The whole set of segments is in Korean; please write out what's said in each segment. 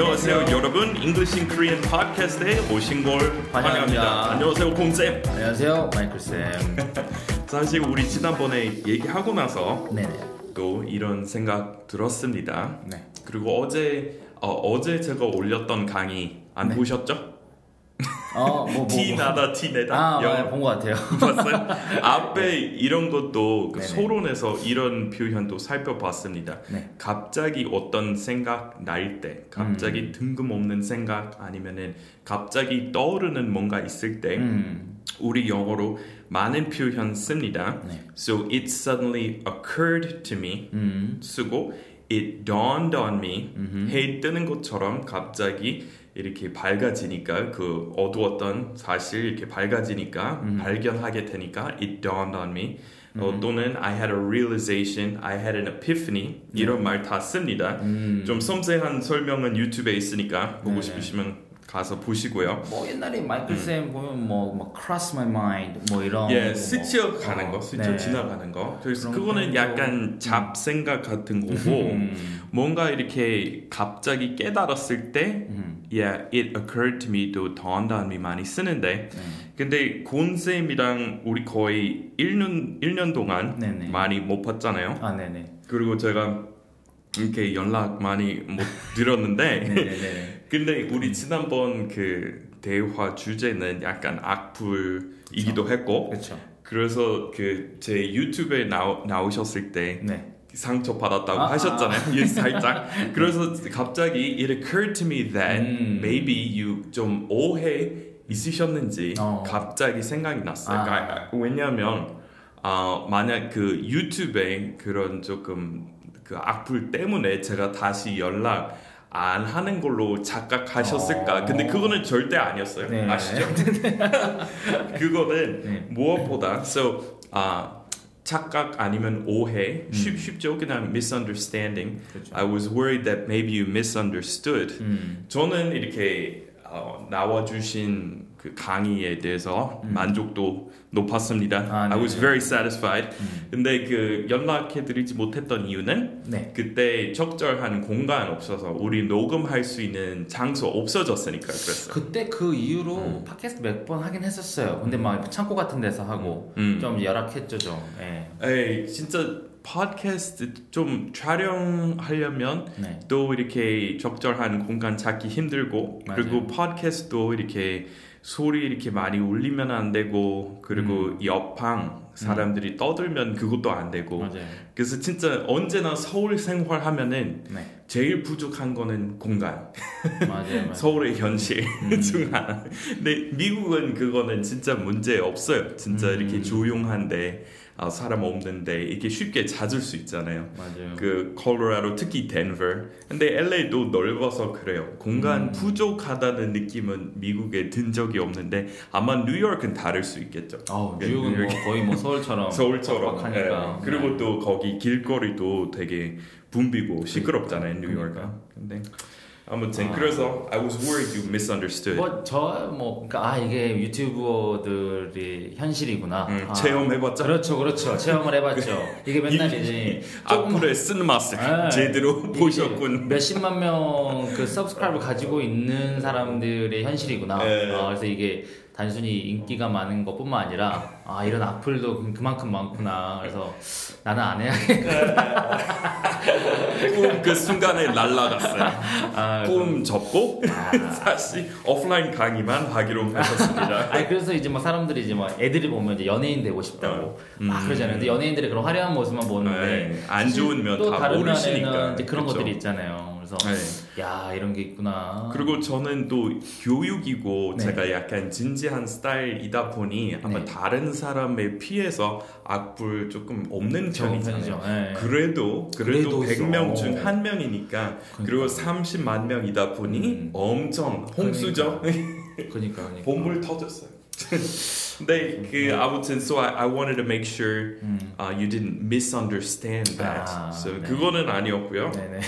안녕하세요 여러분 English in Korean 팟캐스트에 오신 걸 환영합니다. 환영합니다. 안녕하세요 곰쌤. 안녕하세요, 마이클 쌤. 사실 우리 지난번에 얘기하고 나서 네네. 또 이런 생각 들었습니다. 네. 그리고 어제 어, 제 제가 올렸던 강의 안 네. 보셨죠? 어, 뭐, 뭐, 티 뭐. 나다 티 내다 아, 영어 네, 본것 같아요. 봤어요? 앞에 이런 것도 그. 소론에서 이런 표현도 살펴봤습니다. 네. 갑자기 어떤 생각 날 때, 갑자기 음. 뜬금없는 생각 아니면은 갑자기 떠오르는 뭔가 있을 때 음, 우리 영어로 많은 표현 씁니다. 네. So it suddenly occurred to me 음, 쓰고 it dawned on me. 해 뜨는 것처럼 갑자기 이렇게 밝아지니까 그 어두웠던 사실 이렇게 밝아지니까 음. 발견하게 되니까 it dawned on me 어, 또는 I had a realization, I had an epiphany 이런 말 다 씁니다. 음. 좀 섬세한 설명은 유튜브에 있으니까 보고 네네. 싶으시면 가서 보시고요. 뭐 옛날에 마이클 쌤 보면 뭐, 뭐 cross my mind 뭐 이런. 음. 예, 거 스쳐가는 어, 거, 스쳐 네. 지나가는 거. 그래서 그거는 약간 잡생각 같은 거고 음, 뭔가 이렇게 갑자기 깨달았을 때 음, yeah, it occurred to me 또 dawned on me 많이 쓰는데 네. 근데 곤 쌤이랑 우리 거의 1년 1년 동안 네네. 많이 못 봤잖아요. 아, 네네. 그리고 제가 이렇게 연락 많이 못 드렸는데. 근데 우리 지난번 그 대화 주제는 약간 악플이기도 했고 그렇죠. 그래서 그 제 유튜브에 나오, 나오셨을 때 네. 상처 받았다고 아, 하셨잖아요. 예, 살짝. 그래서 갑자기 it occurred to me that 음. maybe you 좀 오해 있으셨는지 어. 갑자기 생각이 났어요. 아. 그러니까 왜냐하면 어, 만약 그 유튜브에 그런 조금 그 악플 때문에 제가 다시 연락 안 하는 걸로 착각하셨을까? 어. 근데 그거는 절대 아니었어요. 네. 아시죠? 그거는 네. 무엇보다 so 아 착각 아니면 오해 음. 쉽, 쉽죠 그냥 misunderstanding 그렇죠. I was worried that maybe you misunderstood 음, 저는 이렇게 어, 나와주신 그 강의에 대해서 만족도 높았습니다 음. 아, I was 네. very satisfied 음. 근데 그 연락해드리지 못했던 이유는 네. 그때 적절한 공간 없어서 우리 녹음할 수 있는 장소 없어졌으니까 그랬어요 그때 그 이후로 팟캐스트 몇 번 하긴 했었어요. 근데 막 창고 같은 데서 하고 음. 좀 열악했죠, 좀. 예. 에이 진짜 팟캐스트 좀 촬영하려면 네. 또 이렇게 적절한 공간 찾기 힘들고 맞아요. 그리고 팟캐스트도 이렇게 소리 이렇게 많이 울리면 안 되고 그리고 음. 옆방 사람들이 떠들면 그것도 안 되고 맞아요. 그래서 진짜 언제나 서울 생활하면은 네. 제일 부족한 거는 공간 맞아요. 맞아요. 서울의 현실 음. 중 하나 근데 미국은 그거는 진짜 문제 없어요 진짜 음. 이렇게 조용한데 아, 사람 없는데 이렇게 쉽게 찾을 수 있잖아요 맞아요. 그 콜로라도 특히 덴버 근데 LA도 넓어서 그래요 공간 음. 부족하다는 느낌은 미국에 든 적이 없는데 아마 뉴욕은 다를 수 있겠죠 그 뉴욕은 뭐 뉴욕이- 거의 뭐 서울처럼 서울처럼 빡빡하니까. 예. 그리고 네. 또 거기 길거리도 되게 붐비고 시끄럽잖아요 뉴욕은 그러니까. 근데 아무튼 아. 그래서 I was worried you misunderstood 뭐저뭐 그러니까 아 이게 유튜버들이 현실이구나. 음, 아, 체험해봤죠? 그렇죠, 그렇죠. 체험을 해봤죠. 이게 맨날 이제 조금 악플에 쓴 맛을 네. 제대로 보셨군 몇십만 명 그 서브스크라이브 가지고 있는 사람들의 현실이구나. 네. 아, 그래서 이게 단순히 인기가 많은 것뿐만 아니라 아 이런 악플도 그만큼 많구나. 그래서 나는 안 해야겠다. 꿈그 순간에 날라갔어요 아, 꿈 접고 아. 다시 오프라인 강의만 하기로 하셨습니다 아니 그래서 이제 뭐 사람들이 이제 뭐 애들이 보면 이제 연예인 되고 싶다고 막 음. 그러잖아요. 근데 연예인들의 그런 화려한 모습만 보는데 네, 안 좋은 면또다 다른 모르시니까 이제 그런 그쵸? 것들이 있잖아요. 그래서 네. 야 이런 게 있구나. 그리고 저는 또 교육이고 네. 제가 약간 진지한 스타일이다 보니 아마 네. 다른 사람에 피해서 악플 조금 없는 편이잖아요. 네. 그래도 그래도 그래도 100명 중. 한 명이니까 그리고 30만 명이다 보니 음. 엄청 홍수죠. 그러니까 그러니까. 본물 터졌어요. 근데 그 아무튼 so I, I wanted to make sure uh, you didn't misunderstand that. 아, so 네. 그거는 아니었고요. 네네.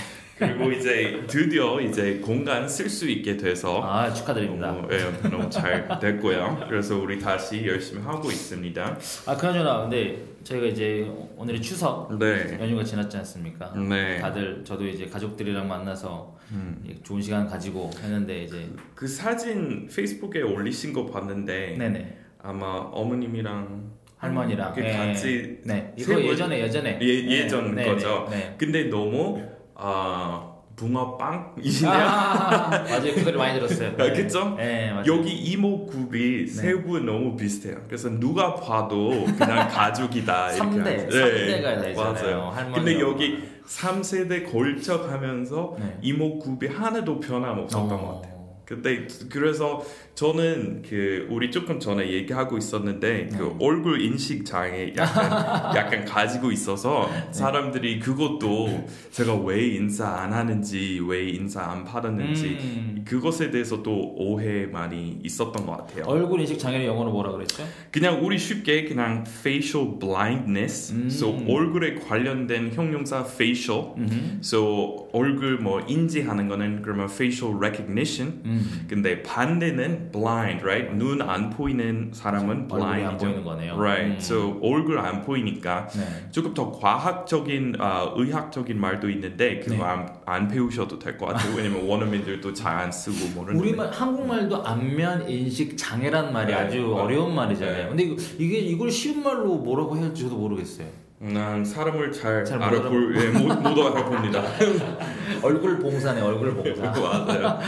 그리고 이제 드디어 이제 공간 쓸 수 있게 돼서 아 축하드립니다. 너무, 예, 너무 잘 됐고요. 그래서 우리 다시 열심히 하고 있습니다. 아 그나저나 근데 저희가 이제 오늘이 추석 네. 연휴가 지났지 않습니까? 네. 다들 저도 이제 가족들이랑 만나서 음. 좋은 시간 가지고 했는데 이제 그 사진 페이스북에 올리신 거 봤는데 네네 아마 어머님이랑 할머니랑 네. 같이 네 이거? 예전에 예전에 예, 예전 네, 거죠. 네, 네. 근데 너무 아 붕어빵이시네요. 아, 맞아요 그 소리 많이 들었어요. 아, 그쵸? 네 맞아요. 여기 이모 굽이 세분 너무 비슷해요. 그래서 누가 봐도 그냥 가족이다. 이렇게 3대 하죠. 3대가 다 있잖아요. 맞아요. 근데 여기 3세대 걸쳐 가면서 네. 굽이 하나도 변함없었던 것 어. 같아요. 근데 그래서 저는 그 우리 조금 전에 얘기하고 있었는데 그 네. 얼굴 인식 장애 약간 약간 가지고 있어서 네. 사람들이 그것도 제가 왜 인사 안 하는지 왜 인사 안 받았는지 음. 그것에 대해서 또 오해 많이 있었던 것 같아요. 얼굴 인식 장애를 영어로 뭐라 그랬죠? 그냥 우리 쉽게 그냥 facial blindness, 음. so 얼굴에 관련된 형용사 facial, 음. so 얼굴 뭐 인지하는 거는 그러면 facial recognition. 음. 근데 반대는 blind, right? 눈 안 보이는 사람은 얼굴이 안 blind이죠. 보이는 거네요. Right. 음. So 얼굴 안 보이니까 네. 조금 더 과학적인, 아, 의학적인 말도 있는데 그거 네. 안, 안 배우셔도 될 것 같아요. 왜냐면 원어민들도 잘 안 쓰고 모르는. 우리말 한국말도 안면 인식 장애란 말이 네, 아주 네. 어려운 말이잖아요. 네. 근데 이게 이걸 쉬운 말로 뭐라고 해야 할지 저도 모르겠어요. 난 사람을 잘, 잘 알아볼, 예, 못, 못 알아봅니다. 얼굴 봉사네 얼굴 봉사. 맞아요.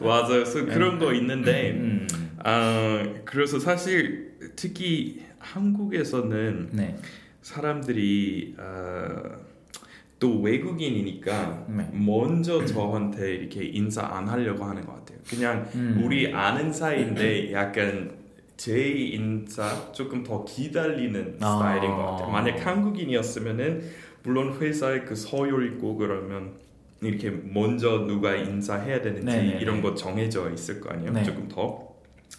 맞아요. 그래서 그런 거 있는데, 음. 아, 그래서 사실 특히 한국에서는 네. 사람들이 아, 또 외국인이니까 네. 먼저 저한테 이렇게 인사 안 하려고 하는 것 같아요. 그냥 음. 우리 아는 사이인데 약간 제 인사 조금 더 기다리는 아. 스타일인 것 같아요. 만약 한국인이었으면은 물론 회사에 그 서열 있고 그러면 이렇게 먼저 누가 인사해야 되는지 네네네. 이런 거 정해져 있을 거 아니에요. 네. 조금 더.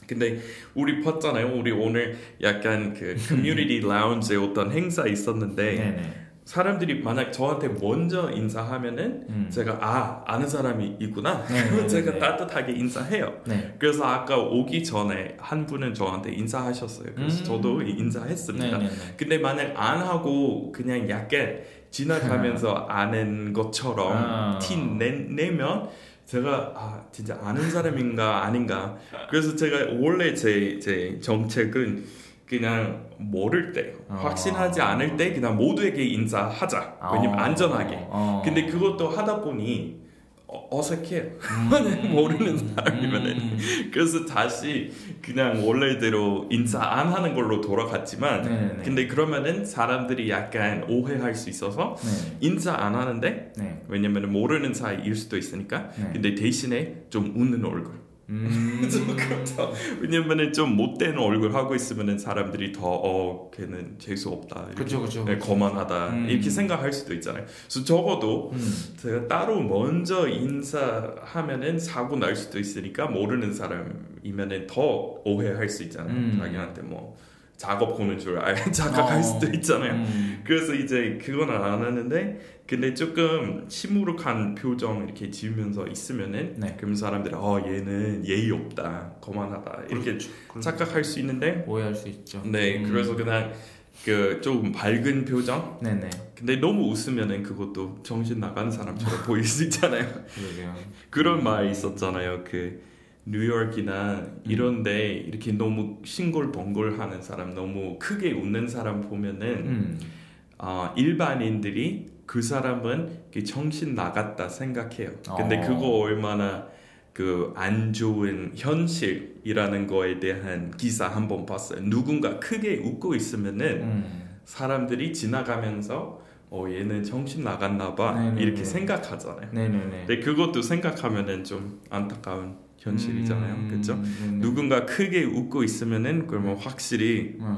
근데 우리 봤잖아요. 우리 오늘 약간 그 커뮤니티 라운지에 어떤 행사 있었는데 네네. 사람들이 만약 저한테 먼저 인사하면은 음. 제가 아 아는 사람이 있구나. 네, 네, 그러면 네, 제가 네. 따뜻하게 인사해요. 네. 그래서 아까 오기 전에 한 분은 저한테 인사하셨어요. 그래서 음. 저도 인사했습니다. 네네네. 근데 만약 안 하고 그냥 약간 지나가면서 아는 것처럼 아. 티 내, 내면 제가 아 진짜 아는 사람인가 아닌가 그래서 제가 원래 제, 제 정책은 그냥 모를 때 아. 확신하지 않을 때 그냥 모두에게 인사하자 왜냐면 어. 안전하게 어. 근데 그것도 하다 보니 어, 어색해요 모르는 사람이면은 음. 그래서 다시 그냥 원래대로 인사 안 하는 걸로 돌아갔지만 네네네. 근데 그러면은 사람들이 약간 오해할 수 있어서 네. 인사 안 하는데 네. 왜냐면 모르는 사이일 수도 있으니까 네. 근데 대신에 좀 웃는 얼굴 음. 좀 그렇죠 왜냐면은 좀 못된 얼굴 하고 있으면은 사람들이 더어 걔는 재수 없다 그쵸. 네, 거만하다 음. 이렇게 생각할 수도 있잖아요 그래서 적어도 음. 제가 따로 먼저 인사하면은 사고 날 수도 있으니까 모르는 사람이면은 더 오해할 수 있잖아요. 음. 자기한테 뭐 작업 보는 줄 알, 착각할 어. 수도 있잖아요. 음. 그래서 이제 그건 안 하는데 근데 조금 시무룩한 표정 이렇게 지으면서 있으면은 네. 그럼 사람들이 어 얘는 예의 없다, 거만하다 이렇게 착각할 수 있는데 오해할 수 있죠. 네 음. 그래서 그냥 그 조금 밝은 표정 네네. 근데 너무 웃으면은 그것도 정신 나가는 사람처럼 보일 수 있잖아요. 그런 말 있었잖아요. 그 뉴욕이나 이런데 이렇게 너무 싱글벙글하는 사람, 너무 크게 웃는 사람 보면은 음. 어, 일반인들이 그 사람은 이렇게 정신 나갔다 생각해요. 근데 어. 그거 얼마나 그 안 좋은 현실이라는 거에 대한 기사 한 번 봤어요. 누군가 크게 웃고 있으면은 음. 사람들이 지나가면서 어 얘는 정신 나갔나 봐 네네네. 이렇게 생각하잖아요. 네네네. 근데 그것도 생각하면은 좀 안타까운 현실이잖아요. 음. 그렇죠? 누군가 크게 웃고 있으면은 그러면 확실히 음.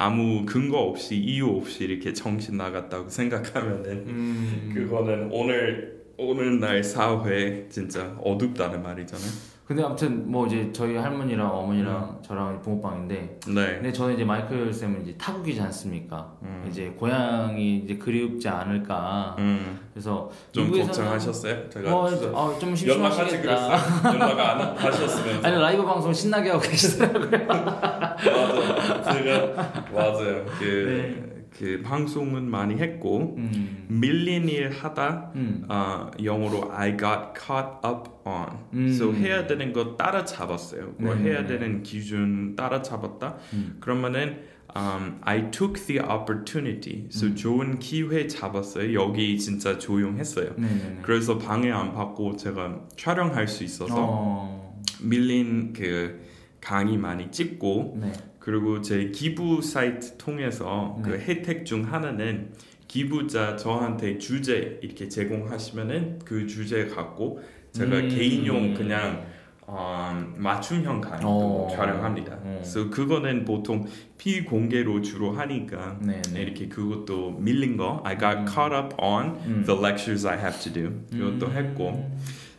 아무 근거 없이 이유 없이 이렇게 정신 나갔다고 생각하면은 음. 그거는 오늘 오늘날 사회 진짜 어둡다는 말이잖아요. 근데 아무튼 뭐 이제 저희 할머니랑 어머니랑 저랑 부모빵인데 네. 근데 저는 이제 마이클 쌤은 이제 타국이지 않습니까? 음. 이제 고향이 이제 그리웁지 않을까. 음, 그래서 좀 걱정하셨어요? 제가 뭐, 진짜 어, 좀 연락하지 심심하시겠다. 그랬어요? 연락 안 하셨으면 아니 라이브 방송 신나게 하고 계시더라고요. 맞아. 제가 맞아요. 그, 네. 그 방송은 많이 했고 음. 밀린 일 하다 음. 어, 영어로 I got caught up on. 음. So 해야 되는 거 따라 잡았어요. 뭐 네, 해야 네, 되는 기준 따라 잡았다. 음. 그러면은 um, I took the opportunity. So 음. 좋은 기회 잡았어요. 여기 진짜 조용했어요. 네네네. 그래서 방해 안 받고 제가 촬영할 수 있어서 어. 밀린 그 강의 많이 찍고 네. 그리고 제 기부 사이트 통해서 그 네. 혜택 중 하나는 기부자 저한테 주제 이렇게 제공하시면은 그 주제 갖고 제가 음. 개인용 그냥 어, 맞춤형 강의도 어. 촬영합니다. 어. 그래서 그거는 보통 비공개로 주로 하니까 네. 네. 이렇게 그것도 밀린 거 I got 음. caught up on 음. the lectures I have to do 그것도 음. 했고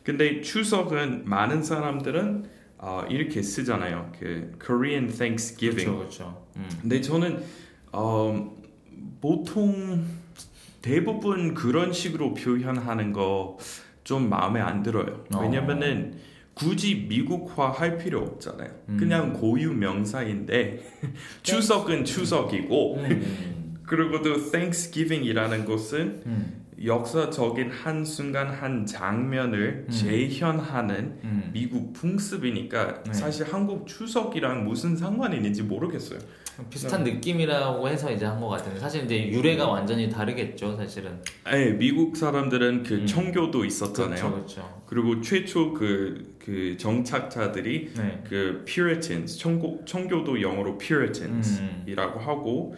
근데 추석은 많은 사람들은 어, 이렇게 쓰잖아요. 그 Korean Thanksgiving. 그렇죠, 그렇죠. 음. 근데 저는 어, 보통 대부분 그런 식으로 표현하는 거 좀 마음에 안 들어요. 어. 왜냐면은 굳이 미국화 할 필요 없잖아요. 음. 그냥 고유 명사인데 추석은 추석이고 음. 그리고도 Thanksgiving이라는 것은 음. 역사적인 한 순간 한 장면을 음. 재현하는 음. 미국 풍습이니까 네. 사실 한국 추석이랑 무슨 상관이 있는지 모르겠어요. 비슷한 느낌이라고 해서 이제 한 것 같은데 사실 이제 유래가 완전히 다르겠죠, 사실은. 네, 미국 사람들은 그 음. 청교도 있었잖아요. 그렇죠, 그렇죠. 그리고 최초 그, 그 정착자들이 네. 그 Puritans, 청고, 청교도 영어로 Puritans이라고 음. 하고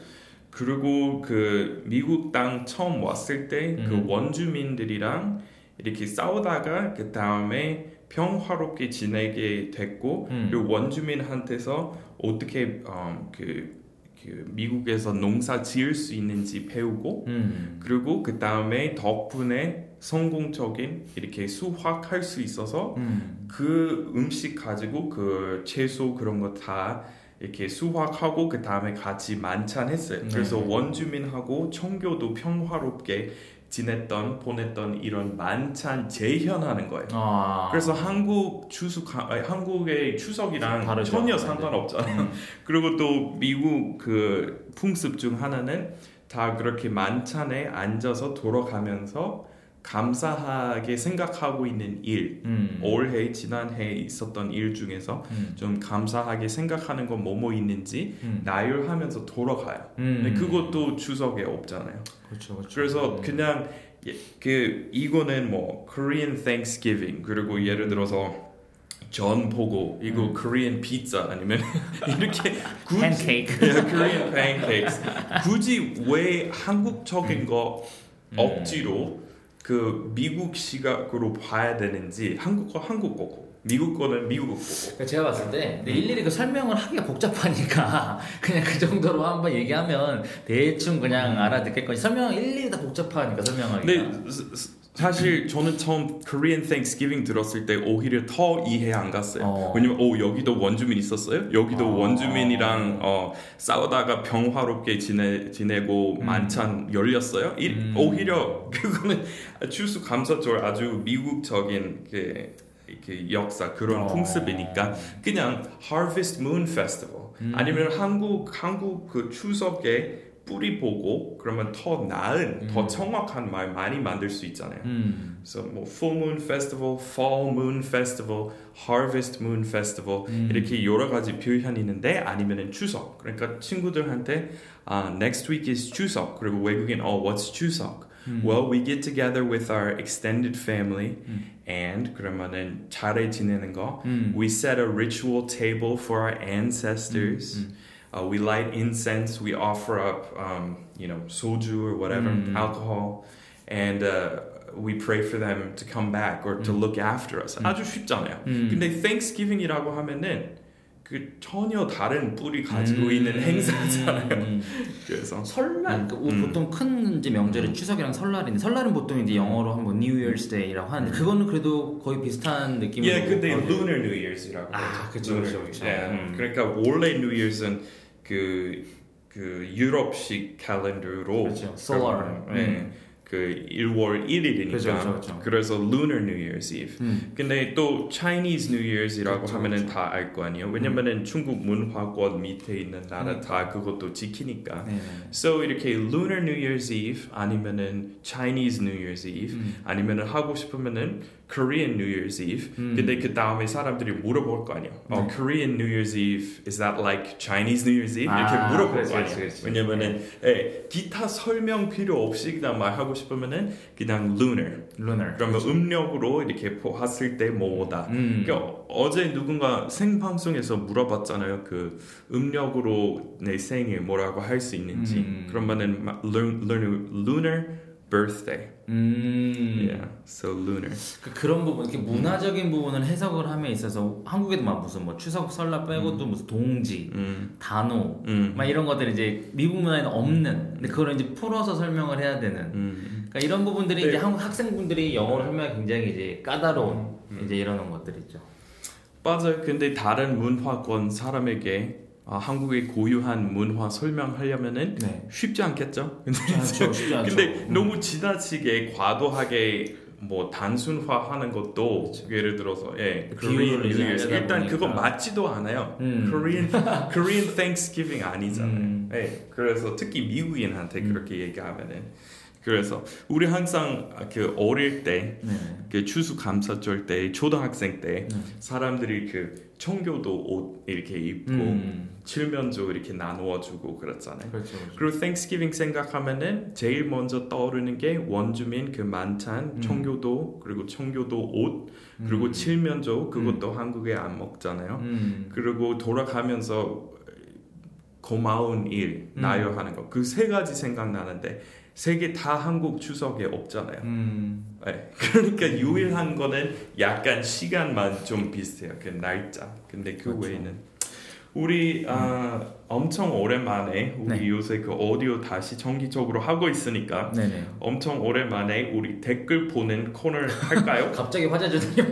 그리고 그 미국 땅 처음 왔을 때그 음. 원주민들이랑 이렇게 싸우다가 그 다음에 평화롭게 지내게 됐고 음. 그리고 원주민한테서 어떻게 음, 그, 그 미국에서 농사 지을 수 있는지 배우고 음. 그리고 그 다음에 덕분에 성공적인 이렇게 수확할 수 있어서 음. 그 음식 가지고 그 채소 그런 거 다 이렇게 수확하고 그 다음에 같이 만찬했어요. 그래서 네. 원주민하고 청교도 평화롭게 지냈던 보냈던 이런 만찬 재현하는 거예요. 아. 그래서 한국 추석 아니, 한국의 추석이랑 다르죠. 전혀 네. 상관없잖아요. 음. 그리고 또 미국 그 풍습 중 하나는 다 그렇게 만찬에 앉아서 돌아가면서 감사하게 생각하고 있는 일, 음. 올해 지난해 있었던 일 중에서 음. 좀 감사하게 생각하는 건 뭐뭐 있는지 음. 나열하면서 돌아가요. 음. 근데 그것도 추석에 없잖아요. 그렇죠, 그렇죠. 그래서 음. 그냥 예, 그 이거는 뭐 Korean Thanksgiving 그리고 예를 들어서 전 보고 이거 음. Korean pizza 아니면 이렇게 굳이 팬케이크. 예, Korean pancakes 굳이 왜 한국적인 거 음. 억지로 그 미국 시각으로 봐야 되는지 한국 거 한국 거고. 미국 거는 미국 거고. 그러니까 제가 봤을 때 근데 일일이 그 설명을 하기가 복잡하니까 그냥 그 정도로 한번 얘기하면 대충 그냥 알아듣겠거니 설명 일일이 다 복잡하니까 설명하기가. 근데 사실 저는 처음 Korean Thanksgiving 들었을 때 오히려 더 이해 안 갔어요. 어. 왜냐면 오 여기도 원주민 있었어요. 여기도 어. 원주민이랑 어, 싸우다가 평화롭게 지내 지내고 음. 만찬 열렸어요. 이, 음. 오히려 그거는 추수 감사절 아주 미국적인 그, 그 역사 그런 어. 풍습이니까 그냥 Harvest Moon Festival 음. 아니면 한국 한국 그 추석에 뿌리 보고 그러면 더 나은 더 음. 정확한 말 많이 만들 수 있잖아요. 음. 그래서 뭐 Full Moon Festival, Fall Moon Festival, Harvest Moon Festival 음. 이렇게 여러 가지 표현이 있는데 아니면은 추석. 그러니까 친구들한테 아, next week is 추석. 그리고 외국인 어 what's 추석? 음. Well, we get together with our extended family 음. and 그러면은 잘해 지내는 거. 음. We set a ritual table for our ancestors. 음. Uh, we light incense. We offer up, um, you know, soju or whatever, Mm. alcohol, and uh, we pray for them to come back or to Mm. look after us. 음. 아주 쉽잖아요. 음. 근데 Thanksgiving이라고 하면은 그 전혀 다른 뿌리 가지고 음. 있는 행사잖아요. 음. 그래서 설날 그 음. 보통 큰 이제 명절이 추석이랑 설날인데 설날은 보통 이제 영어로 한번 New Year's Day라고 하는데 그거는 그래도 거의 비슷한 느낌으로 예, 근데 어, Lunar New Year's이라고 아, 하죠. 그쵸, Lunar 그쵸, New 그쵸. Year. 예, 음. 그러니까 원래 New Year's은 그, 그 유럽식 캘린더로 그렇죠. Solar. 예, 음. 그 1월 1일이니까 그죠, 그죠, 그죠. 그래서 Lunar New Year's Eve. 음. 근데 또 Chinese New Year's이라고 그쵸, 하면은 그쵸. 다알 거 아니에요. 왜냐면은 중국 문화권 밑에 있는 나라 그러니까. 다 그것도 지키니까. 네. So 이렇게 Lunar New Year's Eve 아니면은 Chinese New Year's Eve 음. 아니면은 하고 싶으면은 Korean New Year's Eve. 음. 근데 그 다음에 사람들이 물어볼 거 아니에요. 어, 네. Korean New Year's Eve is that like Chinese New Year's Eve? 이렇게 아, 물어볼 그렇지, 거 아니에요. 그렇지, 그렇지. 왜냐면은 예, 기타 설명 필요 없이 그냥 말하고 싶으면은 그냥 Lunar. Lunar. 그러면 음력으로 이렇게 보았을 때 뭐다. 음. 그러니까 어제 누군가 생방송에서 물어봤잖아요. 그 음력으로 내 생일 뭐라고 할 수 있는지. 음. 그러면은 lunar, lunar birthday. 음. Yeah, so lunar. 그 그런 부분, 이렇게 문화적인 부분을 해석을 함에 있어서 한국에도 막 무슨 뭐 추석 설날 빼고도 무슨 동지, 음, 단오, 음, 막 이런 것들이 이제 미국 문화에는 없는, 근데 그걸 이제 풀어서 설명을 해야 되는. 음. 그러니까 이런 부분들이 네. 이제 한국 학생분들이 영어를 설명하기 굉장히 이제 까다로운 음. 이제 이런 것들이죠. 맞아요. 근데 다른 문화권 사람에게 아, 한국의 고유한 문화 설명하려면은 네. 쉽지 않겠죠? 근데, 않죠, 쉽지. 근데 음. 너무 지나치게 과도하게 뭐 단순화하는 것도 예를 들어서 예, 비유를 Korean 일단. 그거 맞지도 않아요. 음. Korean Korean Thanksgiving 아니잖아요. 음. 예, 그래서 특히 미국인한테 그렇게 얘기하면은 그래서 우리 항상 그 어릴 때 네. 그 추수 감사절 때 초등학생 때 네. 사람들이 그 청교도 옷 이렇게 입고 음. 칠면조 이렇게 나누어 주고 그랬잖아요. 그렇죠. 그렇죠. 그리고 Thanksgiving 생각하면은 제일 먼저 떠오르는 게 원주민 그 만찬, 음. 청교도 그리고 청교도 옷 그리고 음. 칠면조 그것도 한국에 안 먹잖아요. 음. 그리고 돌아가면서 고마운 일 음. 나요 하는 거 그 세 가지 생각나는데 세개다 한국 추석에 없잖아요. 음. 네. 그러니까 유일한 거는 약간 시간만 좀 비슷해요. 그 날짜. 근데 그 그렇죠. 외에는 우리 아, 엄청 오랜만에 우리 네. 요새 그 오디오 다시 정기적으로 하고 있으니까 네네. 엄청 오랜만에 우리 댓글 보는 코너를 할까요? 갑자기 화제 주더니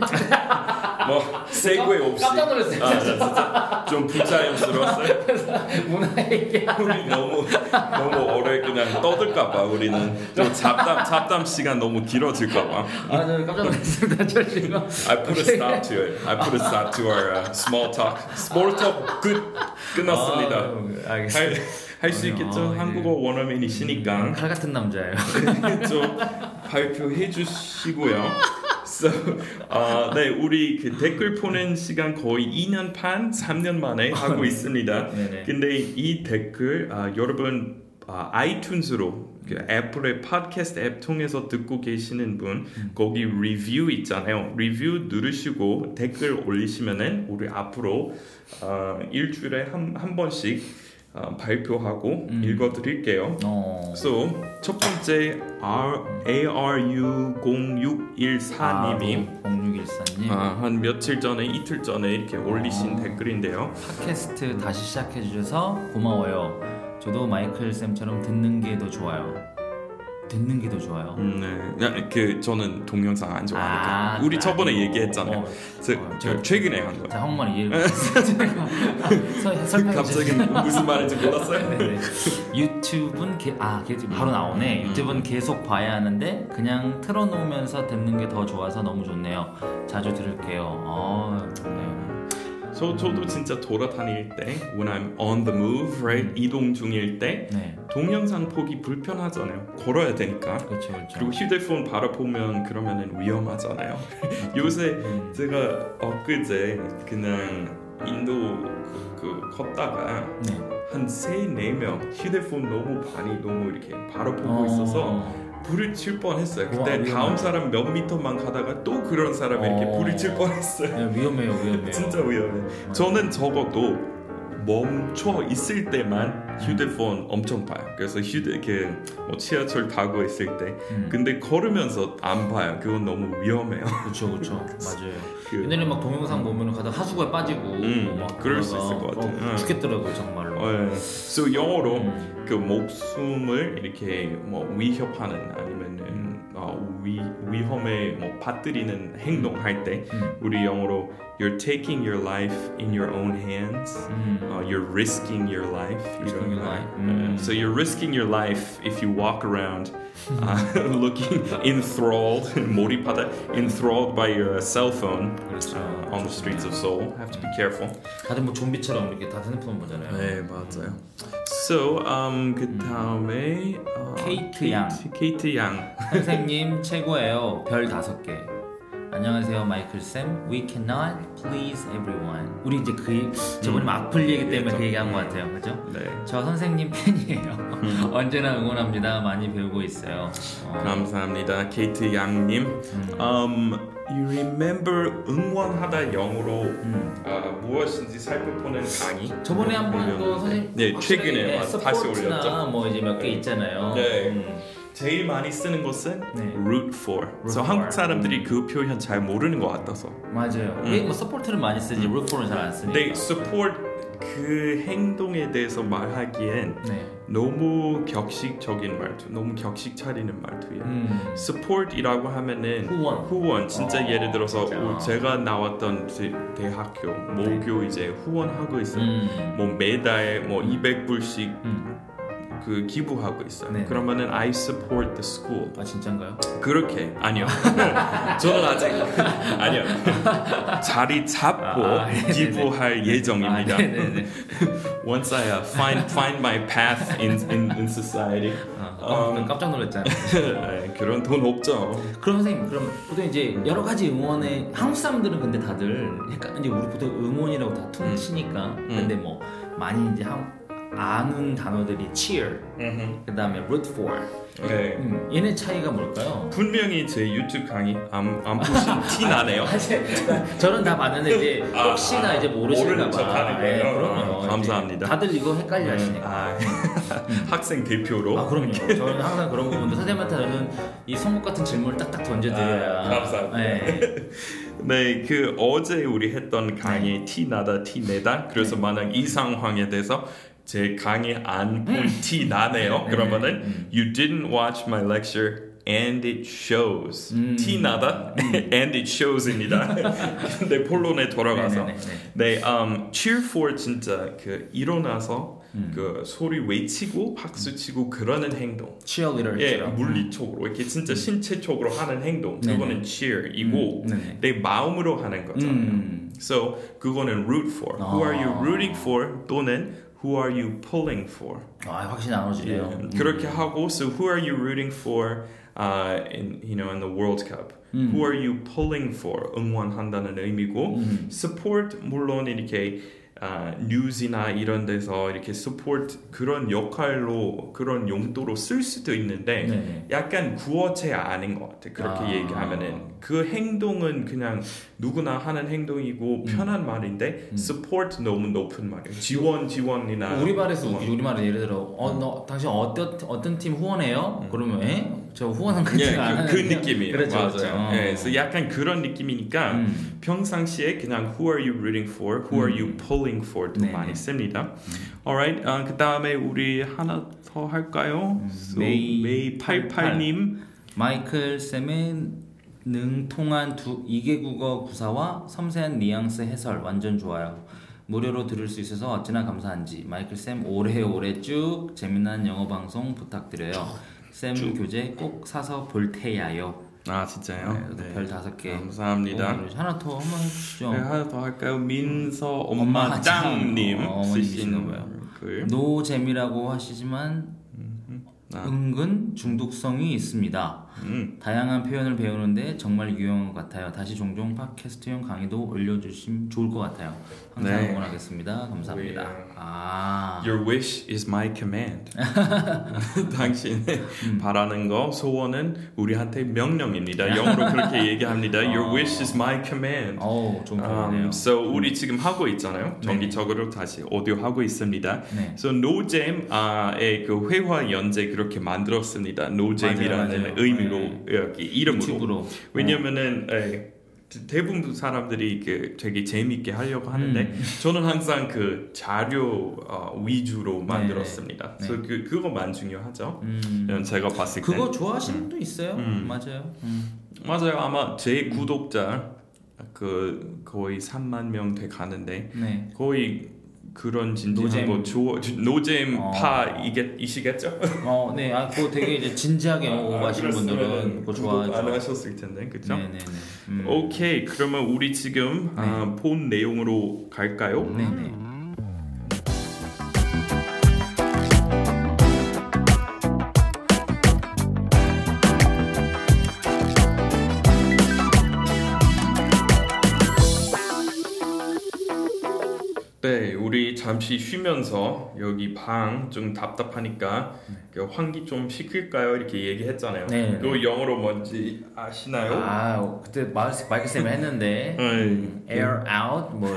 뭐 세괴 없이 깜짝 놀랐어요. 아, 진짜 좀 부자연스러웠어요. 문화 얘기. 우리 너무 너무 오래 그냥 떠들까봐 우리는 또 잡담 잡담 시간 너무 길어질까봐. 아, 저 깜짝 놀랐습니다. 저 지금. I put a stop to it. I put a stop to our uh, small talk. Small talk 끝 끝났습니다. 아, 알겠습니다. 할수 있겠죠? 아, 예. 한국어 원어민 이시니까 칼 같은 남자예요. 좀 발표해 주시고요. So, 아, 네, 우리 그 댓글 보는 시간 거의 2년 반, 3년 만에 하고 있습니다. 근데 이 댓글 아, 여러분 아, 아이튠즈로 그 애플의 팟캐스트 앱 통해서 듣고 계시는 분 거기 리뷰 있잖아요. 리뷰 누르시고 댓글 올리시면은 우리 앞으로 어, 일주일에 한, 한 번씩 어, 발표하고 음. 읽어드릴게요. 어. So 첫 번째 R ARU0614님이 0614님. 아, 한 며칠 전에 이틀 전에 이렇게 올리신 아. 댓글인데요. 팟캐스트 다시 시작해 주셔서 고마워요. 저도 마이클 쌤처럼 듣는 게 더 좋아요. 듣는 게 더 좋아요. 음, 네. 야, 그 저는 동영상 안 좋아하니까. 아, 우리 저번에 아이고. 얘기했잖아요. 어, 저, 어, 저 저- 최근에 한 거. 자, 이해를 못했어요. 설명해 갑자기. 무슨 말인지 몰랐어요. 네네. 유튜브는 게, 아, 게 바로 나오네. 음. 유튜브는 계속 봐야 하는데 그냥 틀어놓으면서 듣는 게 더 좋아서 너무 좋네요. 자주 들을게요. 어, 네. 저 저도 진짜 돌아다닐 때, when I'm on the move, right, 이동 중일 때 네, 동영상 보기 불편하잖아요. 걸어야 되니까. 그렇죠, 그렇죠. 그리고 휴대폰 바로 보면 그러면은 위험하잖아요. 요새 음. 제가 엊그제 그냥 인도 그, 그 걷다가 네. 한 세 네 명 휴대폰 너무 많이 너무 이렇게 바로 보고 있어서 어, 불을 칠 뻔했어요. 와, 그때 위험하다. 다음 사람 몇 미터만 가다가 또 그런 사람이 이렇게 어. 불을 칠 뻔했어요. 네, 위험해요, 위험해요. 진짜 위험해. 저는 적어도 멈춰 있을 때만 휴대폰 엄청 봐요. 그래서 휴대 이렇게 뭐 지하철 타고 있을 때 음. 근데 걸으면서 안 봐요. 그건 너무 위험해요. 그렇죠, 그렇죠, 맞아요. 그- 옛날에 막 동영상 보면 가다 하수구에 빠지고 음, 막 그럴 수 있을 것 같아요. 어, 응. 죽겠더라고요 정말로. 어, 예. So 영어로 음. 그 목숨을 이렇게 뭐 위협하는 아니면은 어, 위 위험에 뭐 받들이는 행동할 때 음. 우리 영어로 You're taking your life in your own hands. 음. Uh, you're risking your life. Risking your 이런 life. 거. 음. So you're risking your life if you walk around uh, looking enthralled, 몰입하다, enthralled by your cell phone 그렇죠. uh, on the streets of Seoul. Have to be careful. 다들 뭐 좀비처럼 이렇게 다 핸드폰 보잖아요. 네, 맞아요. So, um, 그 다음에 어, 케이트 양. 케이트 양. 선생님 최고예요. 별 다섯 개. 안녕하세요 마이클 쌤. We cannot please everyone. 우리 이제 그 저번에 악플 얘기 때문에 그 얘기한 것 같아요, 그죠? 네. 저 선생님 팬이에요. 언제나 응원합니다. 많이 배우고 있어요. 어, 감사합니다, 케이트 양님. Um, you remember 응원하다 영어로 음. 아, 무엇인지 살펴보는 강의. 저번에 한 번 또 선생님 네, 최근에 네, 다시 올렸죠. 뭐 이제 몇 개 있잖아요. 네. 음. 제일 많이 쓰는 것은 네. root for. 그래서 for. 한국 사람들이 그 표현 잘 모르는 것 같아서. 맞아요. 우리 뭐 support를 많이 쓰지 root for는 잘 안 쓰니까. 근데 support 그 행동에 대해서 말하기엔 네. 너무 격식적인 말투, 너무 격식 차리는 말투예요. 음. support이라고 하면은 후원. 후원 진짜 어, 예를 들어서 진짜. 오, 제가 나왔던 제- 대학교 모교 이제 후원하고 있어요. 음. 뭐 매달 뭐 200불씩 음. 그 기부하고 있어요. 네. 그러면은 I support the school. 아 진짠가요? 그렇게 아니요. 저는 아직 아니요. 자리 잡고 아, 네네네. 기부할 예정입니다. 아. Once I uh, find find my path in in, in society. 아, 음. 깜짝 놀랐잖아요. 네, 그런 돈 없죠. 그럼 선생님, 그럼 보통 이제 여러 가지 응원에 한국 사람들은 근데 다들 헷갈 이제 우리 보통 응원이라고 다 퉁치니까 근데 뭐 많이 이제 한 아는 단어들이 cheer, 그다음에 root for. 네. 음, 얘네 차이가 뭘까요? 분명히 제 유튜브 강의 안, 안 보신 티 나네요. 사실 저는 다 봤는데 이제 아, 혹시나 아, 이제 모르실까 봐. 네, 그럼요. 아, 감사합니다. 다들 이거 헷갈려 하시니까. 아, 학생 대표로. 아 그럼요. 저는 항상 그런 부분도 선생님한테 저는 이 성국 같은 질문을 딱딱 던져드려야. 아, 감사합니다. 네. 네, 그 어제 우리 했던 강의 티 나다 티 내다. 그래서 네. 만약 이 상황에 대해서 제 강의 안본티 나네요. 네. 그러면은 음. you didn't watch my lecture. And it shows. 음. 티 나다 and it shows입니다. 근데 본론에 돌아가서 네네네. 네, um, cheer for 진짜 그 일어나서 음. 그 소리 외치고 박수 치고 그러는 행동. 예, cheerleader처럼. 물리적으로 이렇게 진짜 신체적으로 하는 행동. 네네. 그거는 cheer이고 음, 네네. 내 마음으로 하는 거잖아요. 음. So 그거는 root for. Who are you 아. rooting for? 또는 who are you pulling for? 아 확실히 나눠지네요. 음. 그렇게 하고 so who are you rooting for Uh, in you know in the World Cup? Who are you pulling for? 응원한다는 의미고 음. support 물론 이렇게 아, 뉴스나 이런 데서 이렇게 support 그런 역할로 그런 용도로 쓸 수도 있는데 네네. 약간 구어체 아닌 것 같아. 그렇게 아. 얘기하면은 그 행동은 그냥 누구나 하는 음. 행동이고 편한 말인데 support 너무 높은 말이에요. 지원 지원이나 우리 말에서 응원. 우리말은 예를 들어 어 너 당신 어떤 어떤 팀 후원해요? 그러면 에? 저 후원한 거 예. 그, 그 느낌이에요. 그렇죠, 맞아요. 그렇죠. 어. 예, 그래서 약간 그런 느낌이니까 음. 평상시에 그냥 who are you rooting for, who are you pulling for도 네네. 많이 씁니다. Alright, 어, 그 다음에 우리 하나 더 할까요? So, 메이 메이 88님. 마이클 쌤의 능통한 두 이개 국어 구사와 섬세한 뉘앙스 해설 완전 좋아요. 무료로 들을 수 있어서 어찌나 감사한지 마이클 쌤 오래오래 쭉 재미난 영어 방송 부탁드려요. 쌤 교재 꼭 사서 볼 테야요. 아 진짜요? 네, 별 다섯 개. 감사합니다. 어, 하나 더 한번 해주시죠. 네, 하나 더 할까요? 민서 엄마 엄마 짱님 짱. 어, 어머님이신가 쓰신 봐요. 글. 노 재미라고 하시지만 아. 은근 중독성이 있습니다. 음. 다양한 표현을 배우는데 정말 유용한 것 같아요. 다시 종종 팟캐스트용 강의도 올려주시면 좋을 것 같아요. 항상 네. 응원하겠습니다. 감사합니다. 오히려. 아, Your wish is my command. 당신의 바라는 거 소원은 우리한테 명령입니다. 영어로 그렇게 얘기합니다. Your wish is my command. 어우, 좋은 표현이네요. Um, so 우리 지금 하고 있잖아요. 정기적으로 다시 오디오 하고 있습니다. 네. So 노잼의 그 회화 연재 그렇게 만들었습니다. 노잼이라는. 의미로 네. 여기 이름으로. 유튜브로. 왜냐면은 에, 대부분 사람들이 그 되게 재밌게 하려고 하는데 음. 저는 항상 그 자료 어, 위주로 만들었습니다. 네. 그래서 그 그거만 중요하죠. 음, 제가 봤을 때 그거 좋아하시는 분도 있어요. 음. 맞아요. 음. 맞아요. 아마 제 구독자 그 거의 3만 명 돼 가는데 네. 거의 그런 진지한 노잼. 거 좋아 노잼 어. 파 이게 이시겠죠? 어, 네. 아, 그거 되게 이제 진지하게 오가시는 분들은 그거 구독 안 좋아하죠. 하셨을 텐데 그렇죠? 네, 네, 네. 음. 오케이 그러면 우리 지금 네. 아, 본 내용으로 갈까요? 네, 네. 네, 잠시 쉬면서 여기 방 좀 답답하니까 그 환기 좀 시킬까요? 이렇게 얘기했잖아요. 네, 네. 그거 영어로 뭔지 아시나요? 아, 그때 마이크, 쌤이 했는데 네. air out 뭐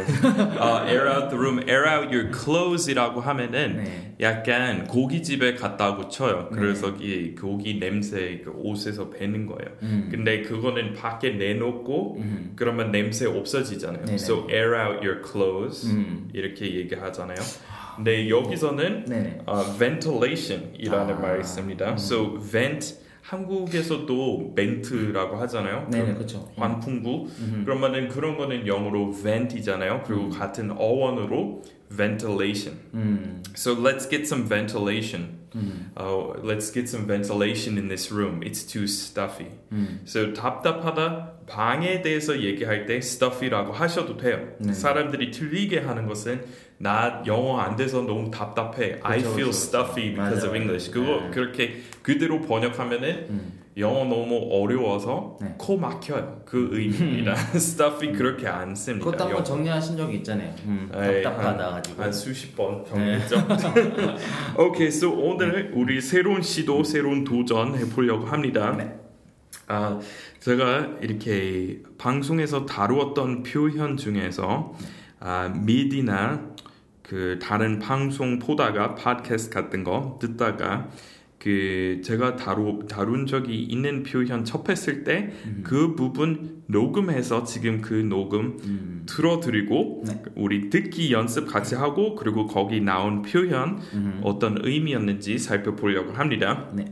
아, air out the room, air out your clothes이라고 하면은 네. 약간 고깃집에 갔다고 쳐요. 그래서 이 고기 냄새 그 옷에서 배는 거예요. 음. 근데 그거는 밖에 내놓고 음. 그러면 냄새 없어지잖아요. 네네. So air out your clothes 음. 이렇게 얘기하잖아요. 근데 여기서는. 어, ventilation이라는 아. 말이 있습니다. So vent 한국에서도 멘트라고 하잖아요. 네네, 그쵸. 환풍구. 음. 그러면은 그런 거는 영어로 vent이잖아요. 그리고 같은 어원으로 ventilation. 음. So let's get some ventilation. 음. Uh, let's get some ventilation in this room. It's too stuffy. 음. So 답답하다 방에 대해서 얘기할 때 stuffy라고 하셔도 돼요. 네. 사람들이 틀리게 하는 것은 나 영어 안 돼서 너무 답답해. I 그쵸, feel 그쵸, stuffy because 맞아, of English. 맞아. 그거 네. 그렇게 그대로 번역하면은 음. 영어 너무 어려워서 네. 코 막혀요. 그 의미입니다. stuffy 그렇게 안 씁니다. 그것도 한번. 정리하신 적이 있잖아요. 음. 에이, 답답하다 한, 가지고. 한 수십 번 네. 정리했죠. 오케이, so 오늘 우리 새로운 시도, 새로운 도전 해보려고 합니다. 네. 아, 제가 이렇게 방송에서 다루었던 표현 중에서 아, 미디나 그 다른 방송 보다가 팟캐스트 같은 거 듣다가 그 제가 다루 다룬 적이 있는 표현 접했을 때그 부분 녹음해서 지금 그 녹음 음. 틀어드리고 네. 우리 듣기 연습 같이 하고 그리고 거기 나온 표현 음. 어떤 의미였는지 살펴보려고 합니다. 네.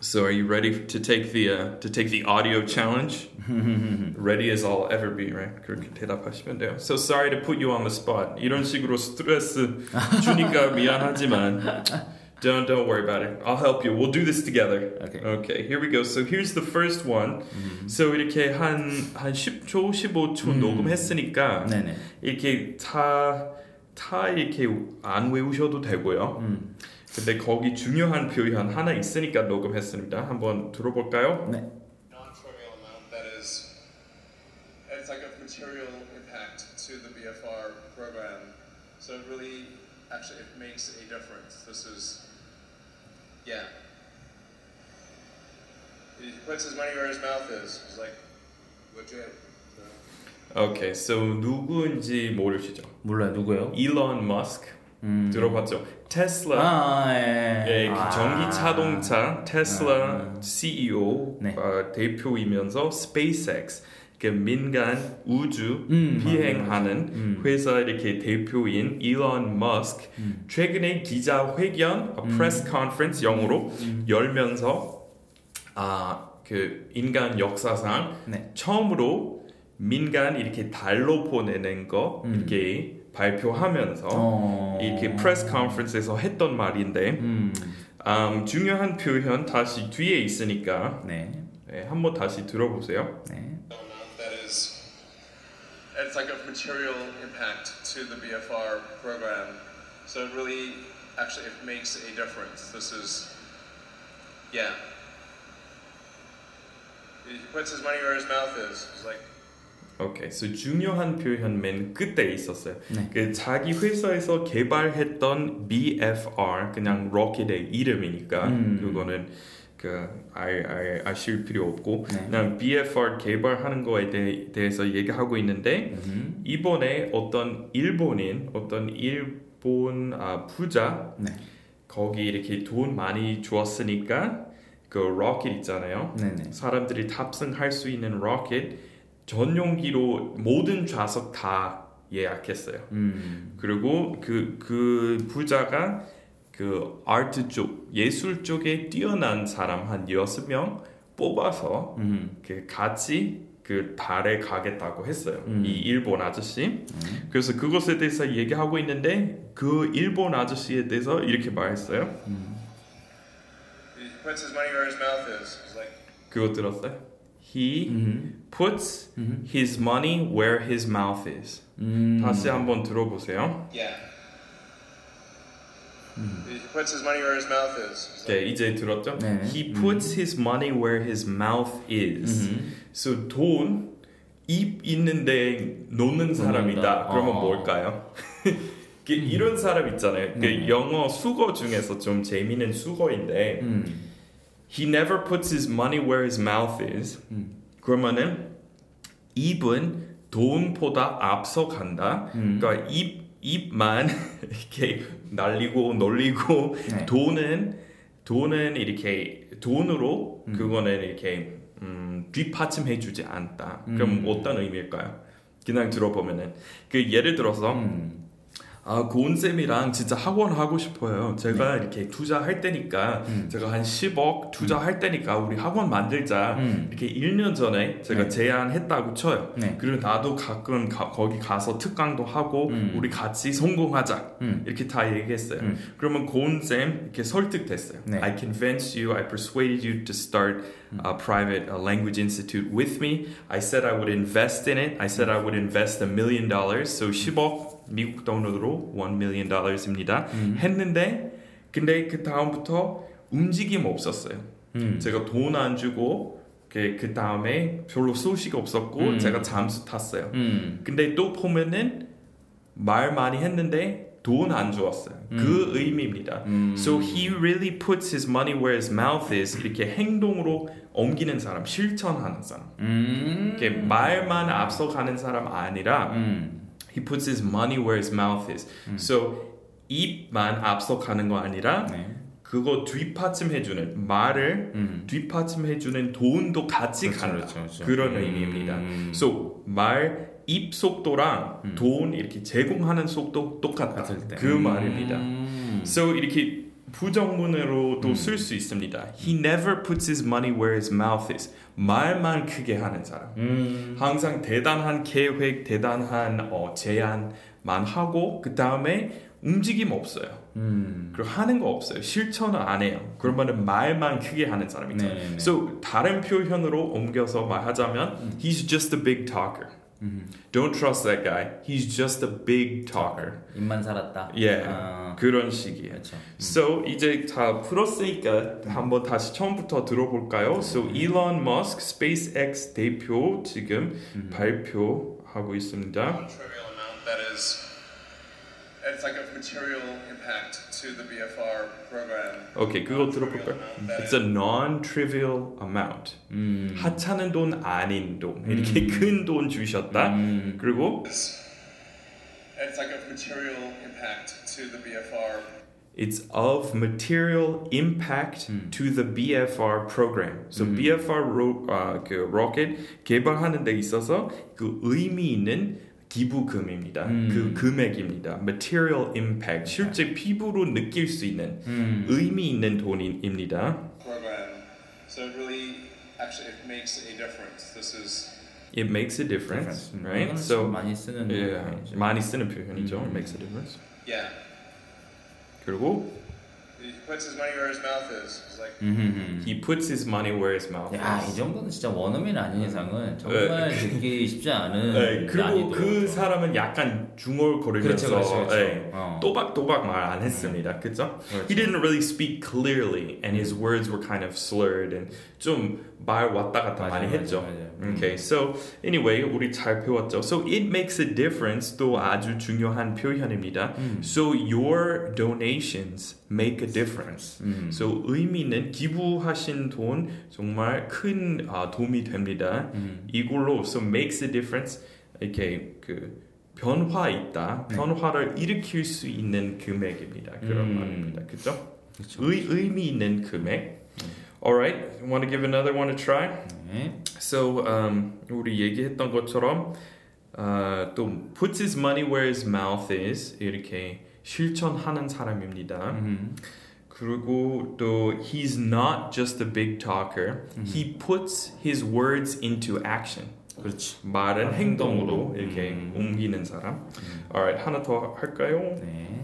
So are you ready to take the uh, to take the audio challenge? ready as I'll ever be, right? 그렇게 대답하시면 돼요. So sorry to put you on the spot. 이런 식으로 스트레스 주니까 미안하지만 don't don't worry about it. I'll help you. We'll do this together. Okay. Okay. Here we go. So here's the first one. So 이렇게 한한 10초, 15초 녹음했으니까 네네. 이렇게 다, 다 이렇게 안 외우셔도 되고요. 음. 근데 거기 중요한 표현 하나 있으니까 녹음했습니다. 한번 들어볼까요? 네. non-trivial amount that is it's like of material impact to the BFR program. So it really actually it makes a difference. This is yeah. He puts his money where his mouth is. It's like legit. 오케이, so 누구인지 모르시죠? 몰라요. 누구예요? 일론 머스크 음. 들어봤죠? 테슬라 아, 예. 예, 그 아. 전기 자동차 테슬라 아. CEO 네. 어, 대표이면서 SpaceX 그 민간 우주 음, 비행하는 음. 회사 이렇게 대표인 일론 머스크 음. 최근에 기자 회견 press conference 영어로 음. 열면서 아 그 인간 역사상 네. 처음으로 민간 이렇게 달로 보내는 거 음. 이렇게 발표하면서 어. 이렇게 press conference에서 했던 말인데 음. 음, 중요한 표현 다시 뒤에 있으니까 네. 네, 한번 다시 들어보세요. 네. amount that is it's like of material impact to the BFR program. So it really actually it makes a difference. This is yeah. He puts his money where his mouth is. It's like 오케이. so 중요한 표현 맨 끝에 있었어요. 네. 그 자기 회사에서 개발했던 BFR 그냥 로켓의 이름이니까 음. 그거는 그 알, 알, 아실 필요 없고 네. 그냥 BFR 개발하는 거에 대, 대해서 얘기하고 있는데 음. 이번에 어떤 일본인 어떤 일본 아, 부자 네. 거기 이렇게 돈 많이 주었으니까 그 로켓 있잖아요. 네네. 사람들이 탑승할 수 있는 로켓 전용기로 모든 좌석 다 예약했어요. 음. 그리고 그, 그 부자가 그 아트 쪽, 예술 쪽에 뛰어난 사람 한 여섯 명 뽑아서 음. 그 같이 그 달에 가겠다고 했어요. 음. 이 일본 아저씨. 그래서 그것에 대해서 얘기하고 있는데 그 일본 아저씨에 대해서 이렇게 말했어요. he puts his money where his mouth is. It's like 그거 들었어요? He 음. puts 음. his money where his mouth is. 음. 다시 한번 들어보세요. yeah. He puts his money where his mouth is. It's like, 네, 이제 들었죠? 네. He puts his money where his mouth is. 음. So 돈, 입 있는데 놓는 사람이다. 놓는다. 그러면 어. 뭘까요? 그 이런 사람 있잖아요. 그 네. 영어 수거 중에서 좀 재미있는 수거인데 음. He never puts his money where his mouth is. 음. 그러면은 입은 돈보다 앞서간다. 음. 그러니까 입 입만 이렇게 날리고 놀리고 네. 돈은 돈은 이렇게 돈으로 음. 그거는 이렇게 음, 뒷받침해 주지 않다. 그럼 음. 어떤 의미일까요? 그냥 들어보면은 그 예를 들어서 음. 아 고은 쌤이랑 진짜 학원 하고 싶어요. 제가 이렇게 투자할 때니까 네. 음. 제가 한 10억 투자할 때니까 우리 학원 만들자. 음. 이렇게 1년 전에 제가 네. 제안했다고 쳐요. 네. 그리고 나도 가끔 가- 거기 가서 특강도 하고 음. 우리 같이 성공하자. 음. 이렇게 다 얘기했어요. 음. 그러면 고은 쌤 이렇게 설득됐어요. 네. I convinced you, I persuaded you to start a private uh, language institute with me. I said I would invest in it. I said I would invest a million dollars. So 10억 미국 돈으로 1 million dollars입니다. 음. 했는데 근데 그 다음부터 움직임 없었어요. 음. 제가 돈 안 주고 그, 그 다음에 별로 소식 없었고 음. 제가 잠수 탔어요. 음. 근데 또 보면은 말 많이 했는데 돈안 주었어요. 그 의미입니다. 음. So he really puts his money where his mouth is. 이렇게 행동으로 옮기는 사람, 실천하는 사람. 음. 이렇게 말만 앞서가는 사람 아니라 음. He puts his money where his mouth is. So 입만 앞서가는 거 아니라 네. 그거 뒷받침해주는 말을 음. 뒷받침해주는 돈도 같이 그렇죠, 간다. 그렇죠, 그렇죠. 그런 음. 의미입니다. So 말, 입 속도랑 돈 이렇게 제공하는 속도 똑같다. 그 음. 말입니다. So 이렇게 부정문으로도 쓸수 있습니다. He never puts his money where his mouth is. 말만 크게 하는 사람. 음. 항상 대단한 계획, 대단한 어, 제안만 하고 그 다음에 움직임 없어요. 음. 그리고 하는 거 없어요. 실천은 안 해요. 그러면은 말만 크게 하는 사람이죠. 네, 네, 네. So 다른 표현으로 옮겨서 말하자면 He's just a big talker. 음. Don't trust that guy. He's just a big talker. 입만 살았다. 예, 아, 그런 식이에요. 그렇죠. So 이제 다 풀었으니까 한번 다시 처음부터 들어볼까요? So Elon Musk, SpaceX 대표 지금 발표하고 있습니다. that is it's like of material impact to the BFR program. 오케이, 그거 들어볼까요? It's a non-trivial amount. 음. 하찮은 돈 아닌 돈 이렇게 큰 돈 주셨다. 음. 그리고 It's like of material impact to the BFR it's of material impact to the BFR program. So BFR 로, 아, 그 로켓 개발하는 데 있어서 그 의미 있는 기부금입니다. 음. 그 금액입니다. Material impact 실제 피부로 느낄 수 있는 음. 의미 있는 돈입니다. program. So it really actually it makes a difference. This is It makes a difference, 음, right? So 좀 많이 쓰는 예, 표현이죠. 많이 쓰는 표현이죠. It makes a difference. yeah. 그리고 puts his money where his mouth is. It's like 음흠흠. he puts his money where his mouth 야, is. 이 정도는 진짜 원어민 아닌 이상은 정말 듣기 쉽지 않은 네, 그리고 난이도. 그 사람은 약간 중얼거리면서 그렇죠, 그렇죠, 그렇죠. 예, 어. 또박또박 말 안 했습니다. 그죠? 그렇죠. He didn't really speak clearly and his words were kind of slurred and 좀 말 왔다 갔다 맞아요, 많이 맞아요, 했죠. 맞아요. 음. Okay, so anyway, 우리 잘 배웠죠. So it makes a difference 또 아주 중요한 표현입니다. 음. So your donations make a difference. 음. So 의미는 기부하신 돈 정말 큰 아, 도움이 됩니다. 음. 이걸로 so makes a difference 이렇게 그 변화 있다. 네. 변화를 일으킬 수 있는 금액입니다. 그런 음. 말입니다. 그죠? 의, 의미 있는 금액. Alright, want to give another one a try? 네. So um, 우리 얘기했던 것처럼 어, 또 puts his money where his mouth is 이렇게 실천하는 사람입니다. 음. 그리고 또 he's not just a big talker. He puts his words into action. 그렇지. 말은 아, 행동으로 행동으로. 이렇게 음. 옮기는 사람. Alright, 하나 더 할까요? 네.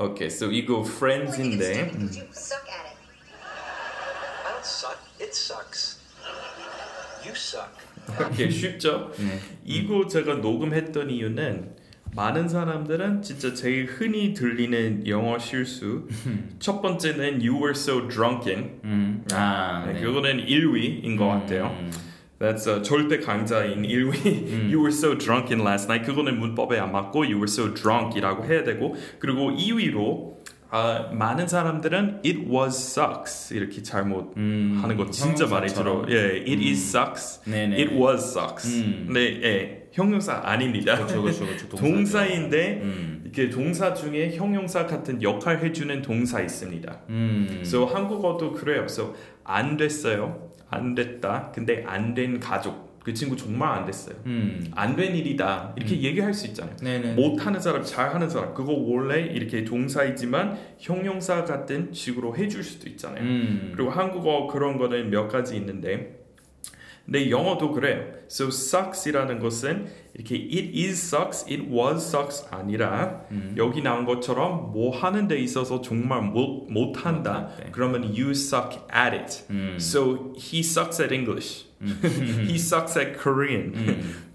Okay, so 이거 friends인데 it. I don't suck. It sucks. You suck. 이렇게 쉽죠? 네. 이거 제가 녹음했던 이유는 많은 사람들은 진짜 제일 흔히 들리는 영어 실수 첫 번째는 you were so drunken 음. 아, 네, 네. 그거는 1위인 것 같아요 음. That's uh, 절대 강자인 1위 You were so drunken last night 그거는 문법에 안 맞고 You were so drunk이라고 해야 되고 그리고 2위로 아, 많은 사람들은 It was sucks 이렇게 잘못 음. 하는 거 진짜 많이 들어. 예, it is sucks. 네네. It was sucks. 음. 근데 예, 형용사 아닙니다. 그렇죠, 그렇죠, 그렇죠. 동사인데 음. 이렇게 동사 중에 형용사 같은 역할 해주는 동사 있습니다. 음. So 한국어도 그래요. So 안 됐어요. 안 됐다. 근데 안 된 가족. 그 친구 정말 안 됐어요. 음. 안된 일이다. 이렇게 얘기할 수 있잖아요. 네네. 못하는 사람, 잘하는 사람. 그거 원래 이렇게 동사이지만 형용사 같은 식으로 해줄 수도 있잖아요. 음. 그리고 한국어 그런 거는 몇 가지 있는데 근데 영어도 그래요. So sucks이라는 것은 이렇게 it is sucks, it was sucks 아니라 음. 여기 나온 것처럼 뭐 하는 데 있어서 정말 못, 못한다. 때. 그러면 you suck at it. 음. So he sucks at English. he sucks at Korean.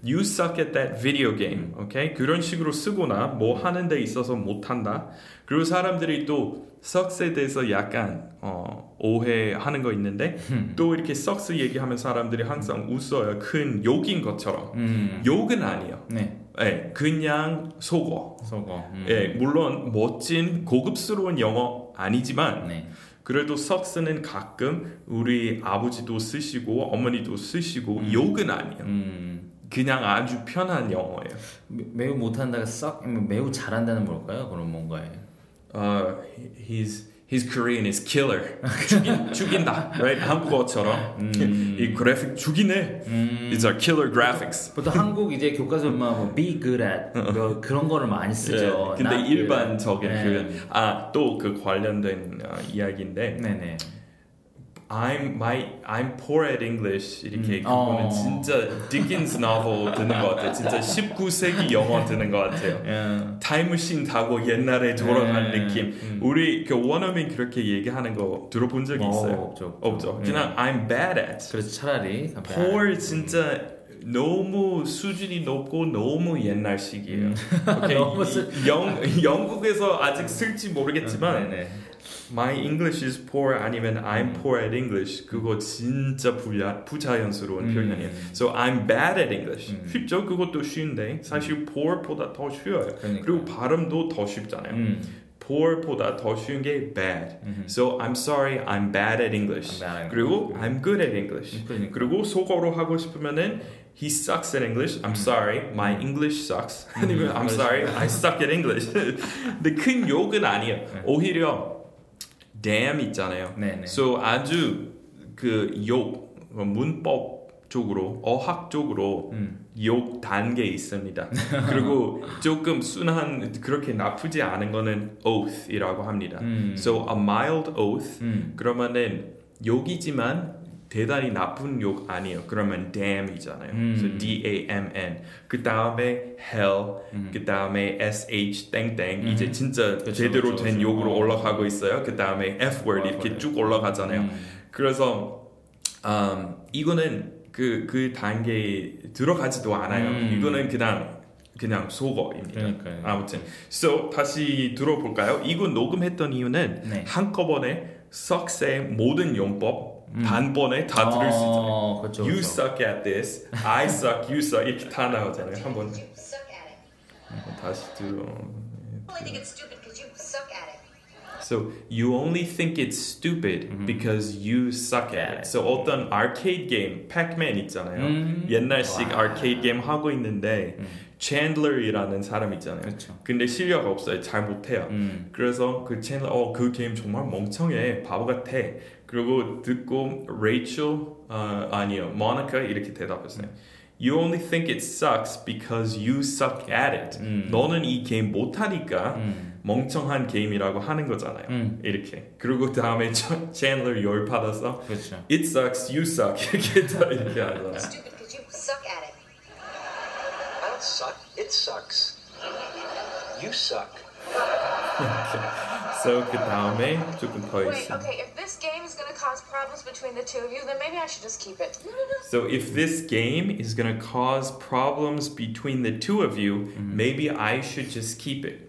you suck at that video game. Okay? 그런 식으로 쓰거나 뭐 하는 데 있어서 못한다. 그리고 사람들이 또 sucks에 대해서 약간 어, 오해하는 거 있는데 또 이렇게 sucks 얘기하면 사람들이 항상 웃어요. 큰 욕인 것처럼. 음. 욕은 아니에요. 네. 예, 그냥 속어. 속어. 음. 예, 물론 멋진 고급스러운 영어 아니지만 네. 그래도 sucks는 가끔 우리 아버지도 쓰시고 어머니도 쓰시고 욕은 아니에요. 음. 그냥 아주 편한 영어예요. 매- 매우 못한다가 썩 매우 잘한다는 뭘까요? 그럼 뭔가요? Uh, his his Korean is killer. 죽인, 죽인다. Right? 한국어처럼 이 그래픽 죽이네. These are killer graphics. 보통 한국 이제 교과서만 뭐 be good at 뭐 그런 거를 많이 쓰죠. 예, 근데 일반적인. 표현. 아, 또 그 관련된 어, 이야기인데 네. 네네. I'm my I'm poor at English 이렇게 음. 그거는 어. 진짜 Dickens novel 듣는 것 같아요. 진짜 19세기 영어 듣는 것 같아요. 예. 타임머신 타고 옛날에 돌아간 네. 느낌. 음. 우리 그 원어민 그렇게 얘기하는 거 들어본 적이 어, 있어요? 없죠, 없죠. 없죠. 네. 그냥 I'm bad at. 그래서 차라리 poor 진짜 너무 수준이 높고 너무 옛날식이에요. 음. 너무 쓰- 영 영국에서 아직 쓸지 모르겠지만 네네. My English is poor 아니면 음. I'm poor at English 그거 진짜 부자, 부자연스러운 음. 표현 이에요. So I'm bad at English. 음. 쉽죠? 그것도 쉬운데 사실 poor보다 더 쉬워요. 그러니까요. 그리고 발음도 더 쉽잖아요. 음. poor보다 더 쉬운 게 bad. So I'm sorry, I'm bad at English. 그리고. I'm good at English. 그러니까. 그리고 속어로 하고 싶으면은 he sucks at English. I'm sorry, my English sucks. 아니면 I'm sorry, I suck at English. 근데 큰 욕은 아니에요. 오히려 damn 있잖아요. 네네. So 아주 그 욕 문법 쪽으로 어학 쪽으로 음. 욕 단계 있습니다. 그리고 조금 순한 그렇게 나쁘지 않은 거는 oath이라고 합니다. 음. So a mild oath 음. 그러면은 욕이지만 대단히 나쁜 욕 아니에요. 그러면 damn이잖아요. 음. So D A M N. 그 다음에 hell, 그 다음에 S H 땡땡 이제 진짜 그쵸, 제대로 그쵸, 된 그쵸. 욕으로 어. 올라가고 있어요. 그 다음에 F word 이렇게. 쭉 올라가잖아요. 음. 그래서 음, 이거는 그, 그 단계에 들어가지도 않아요. 음. 이거는 그냥 그냥 속어입니다. 그러니까요. 아무튼, so 다시 들어볼까요? 이거 녹음했던 이유는 네. 한꺼번에 sucks의 모든 용법 단번에 다 들을 수 있잖아요. 어, 그렇죠. You 그렇죠. suck at this, I suck, you suck 이렇게 다 나오잖아요. 한번 You suck at it. 다시 들어. I only think it's stupid because you suck at it. So you only think it's stupid because you suck at it. So 어떤 arcade game, Pac-Man 있잖아요. 음. 옛날식 arcade game 하고 있는데 챈들이라는 사람 있잖아요. 그렇죠. 근데 실력 없어요. 잘 못해요. 음. 그래서 그 챈들 어그 게임 정말 멍청해 바보 같아. 그리고 듣고 레이첼 어, 아니요 모니카 이렇게 대답했어요. You only think it sucks because you suck at it. 음. 너는 이 게임 못하니까 음. 멍청한 게임이라고 하는 거잖아요. 음. 이렇게. 그리고 다음에 챈들 열 받아서 그렇죠. It sucks, you suck 이렇게 다 이렇게 하잖아요. Stupid because you suck at it. I don't suck. It sucks. You suck. So 그 다음에 조금 더 Wait, 있어. okay, if this game is gonna cause problems between the two of you, then maybe I should just keep it. So if this game is gonna cause problems between the two of you, maybe I should just keep it.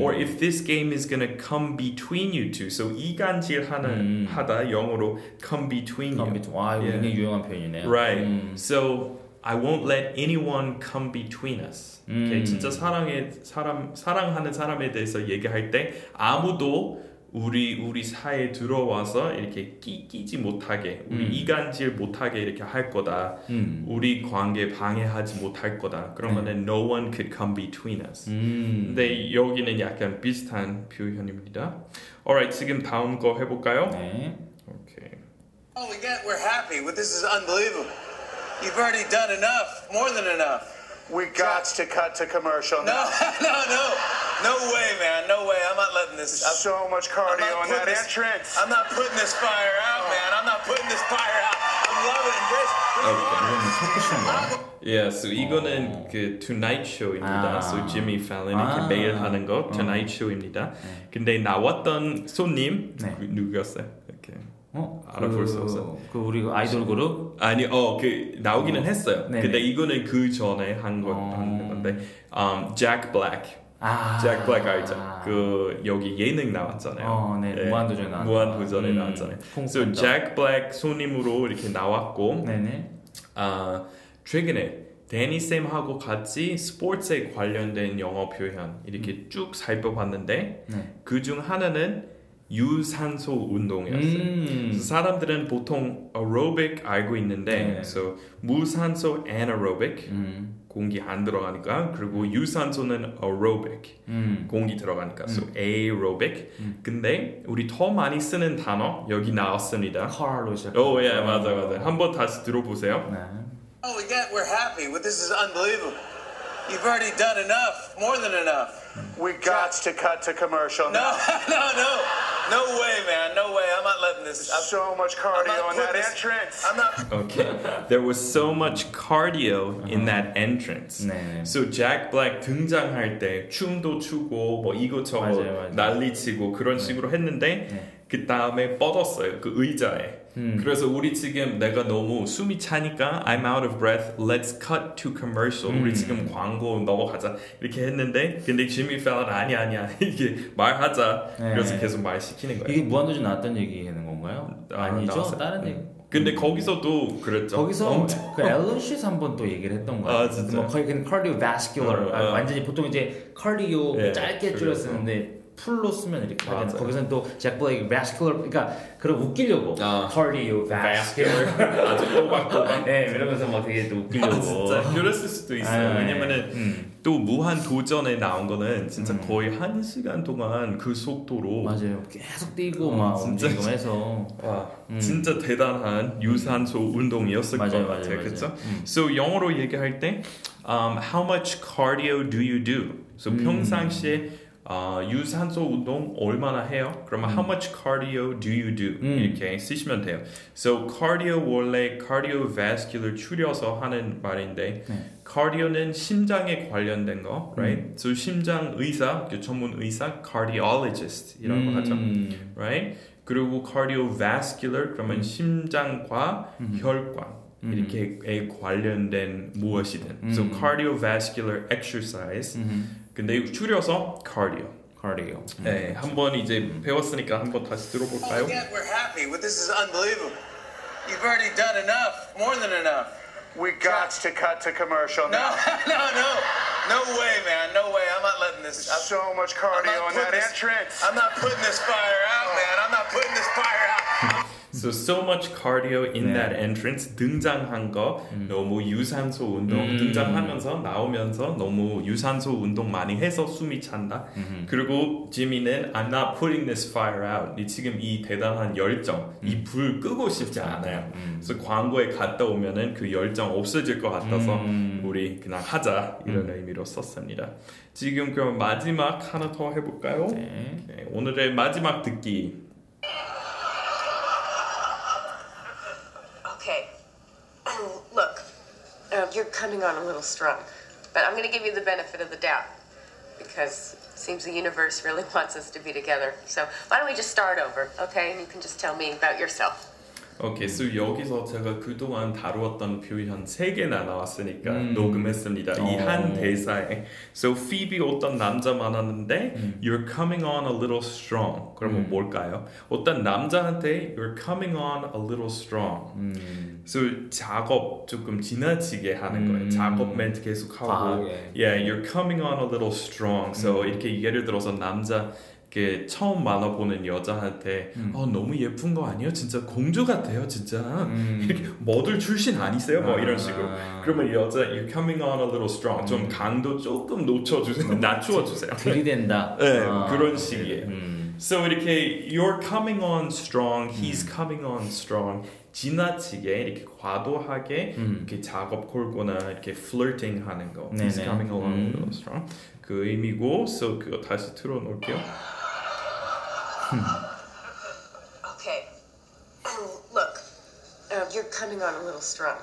Or if this game is gonna come between you two, so 이간질 하는 하다 영어로 come between you. 컴퓨터. 와, 이거 Yeah. 굉장히 유용한 표현이네요. Right. 음. So I won't let anyone come between us. Okay? 음. 진짜 사랑해 사람 사랑하는 사람에 대해서 얘기할 때 아무도 우리 우리 사이에 들어와서 이렇게 끼, 끼지 못하게 우리 음. 이간질 못하게 이렇게 할 거다. 음. 우리 관계 방해하지 못할 거다. 그러면은 no one could come between us. 음. 근데 여기는 약간 비슷한 표현입니다. Alright, 지금 다음 거 해볼까요? 네. 오케이. All we get, we're happy. Well, this is unbelievable. You've already done enough, more than enough. We got to cut to commercial No, now. no, no, no way, man, no way. I'm not letting this. I'm, So much cardio on that this- entrance. I'm not putting this fire out, man. I'm not putting this fire out. I'm loving. This? Yeah, so 이거는 그 Tonight Show입니다. 아. So Jimmy Fallon 아. 이렇게 매일 하는 거 Tonight Show입니다. 근데 나왔던 손님 네. 누- 누구였어요? 이렇게 어? 알아볼 수 없어. 그 우리 아이돌 그룹? 아니 어 그 나오기는 어. 했어요. 네네. 근데 이거는 그 전에 한거 어. 하는 건데 um, Jack Black. 아. 잭 블랙 알죠? 그 여기 예능 나왔잖아요. 어, 네. 무한도전에 나왔던 무한도전에 음, 나왔잖아요. 쿵푸 팬더. 잭 블랙 손님으로 이렇게 나왔고 네네. 아 최근에 데니 쌤하고 같이 스포츠에 관련된 영어 표현 이렇게 쭉 살펴봤는데 네. 그중 하나는 유산소 운동이었어요. 음. 그래서 사람들은 보통 aerobic 알고 있는데 네. 그래서 무산소 anaerobic 음. 공기 안 들어가니까 그리고 유산소는 aerobic 음. 공기 들어가니까 so aerobic 근데 우리 더 많이 쓰는 단어 여기 나왔습니다. 컬로 시작. 오, 예, 맞아, 맞아. 한번 다시 들어보세요. 네. we get, we're happy. Well, this is unbelievable. You've already done enough, more than enough. We got to cut to commercial No, now. no, no, no way, man, no way. I'm not letting this. I'm, So much I'm cardio not on that putting this- entrance. I'm not. Okay. There was so much cardio in that entrance. 네. So Jack Black 등장할 때 춤도 추고 뭐 이것저것 맞아요, 맞아요. 난리치고 그런 식으로 했는데 네. 그 다음에 뻗었어요 그 의자에. 음. 그래서 우리 지금 내가 너무 숨이 차니까 I'm out of breath. Let's cut to commercial. 음. 우리 지금 광고 넘어가자 이렇게 했는데 근데 지미 펠런 아니 아니야 이게 말하자. 네. 그래서 계속 말 시키는 거예요. 이게 무한도전 나왔던 얘기 하는 건가요? 아. 나왔어요. 다른 얘기. 근데 거기서도 그랬죠. 거기서 엄청- 그 앨런 씨에서 한번 또 얘기를 했던 거예요. 아, 진짜요? 뭐 거의 그냥 cardiovascular 어, 아, 어. 완전히 보통 이제 cardio 예, 짧게 줄여 쓰는데 풀로 쓰면 이렇게 하잖아요. 맞아요. 거기서는 또 잭 블레이크 vascular 그러니까 그런 웃기려고 아. cardiovascular 아주 또박또박. 네 이러면서 막 되게 또 웃기려고 아, 진짜 그랬을 수도 있어요. 아, 왜냐면은 음. 또 무한 도전에 나온 거는 진짜 거의 한 시간 동안 그 속도로 맞아요. 계속 뛰고 어, 막 진짜. 해서 와, 진짜 대단한 유산소 운동이었을 맞아요, 것 같아요. 맞아요. 그렇죠? 음. So 영어로 얘기할 때 um, how much cardio do you do? So 음. 평상시에 어, 유산소 운동 얼마나 해요? 그러면 how much cardio do you do? 음. 이렇게 쓰시면 돼요. So cardio 원래 cardiovascular 줄여서 하는 말인데 네. cardio는 심장에 관련된 거, right? 음. So 심장 의사, 그 전문 의사 cardiologist이라고 하죠. 음. right? 그리고 cardiovascular 그러면 심장과 혈관 이렇게 관련된 무엇이든. So cardiovascular exercise. 근데 줄여서 cardio. cardio. 네, 한번 이제 배웠으니까 한번 다시 들어볼까요? Yet we're happy with this is unbelievable. You've already done enough, more than enough. We got to cut to commercial No, now. no, no, no way, man, no way. I'm not letting this. I'm, So much cardio in that this- entrance. I'm not putting this fire out, man. I'm not putting this fire out. So so much cardio in 네. that entrance 등장한 거 너무 유산소 운동 등장하면서 나오면서 너무 유산소 운동 많이 해서 숨이 찬다. 그리고 지미는 I'm not putting this fire out. 이 지금 이 대단한 열정, 이 불 끄고 싶지 않아요. 그래서 광고에 갔다 오면은 그 열정 없어질 것 같아서 우리 그냥 하자 이런 의미로 썼습니다. 지금 그럼 마지막 하나 더 해볼까요? 네. 오늘의 마지막 듣기. You're coming on a little strong, but I'm going to give you the benefit of the doubt because it seems the universe really wants us to be together. So why don't we just start over, okay? And you can just tell me about yourself. 오케이, so 여기서 제가 그동안 다루었던 표현 세 개나 나왔으니까 음. 녹음했습니다. 이 어. 한 대사에. So Phoebe 어떤 남자 만났는데 You're coming on a little strong. 그러면 음. 뭘까요? 어떤 남자한테 You're coming on a little strong. 음. So 작업 조금 지나치게 하는 거예요. 음. 작업 멘트 계속하고 과하게. Yeah, you're coming on a little strong. So 음. 이렇게 예를 들어서 남자 그 처음 만나보는 여자한테 음. 어 너무 예쁜 거 아니에요? 진짜 공주 같아요, 진짜. 음. 이렇게 모델 출신 아니세요? 뭐 이런 아. 식으로. 그러면 여자 you're coming on a little strong. 좀 강도 조금 놓쳐주세요. 낮추어주세요. 들이댄다. 네, 아, 그런 식이에요. 음. So 이렇게 you're coming on strong, he's coming on strong. 지나치게 이렇게 과도하게 음. 이렇게 작업 걸거나 이렇게 flirting 하는 거. 네네. He's coming along a 음. little strong. 그 의미고, so 그거 다시 틀어놓을게요. Hmm. okay. Look, uh, you're coming on a little strong,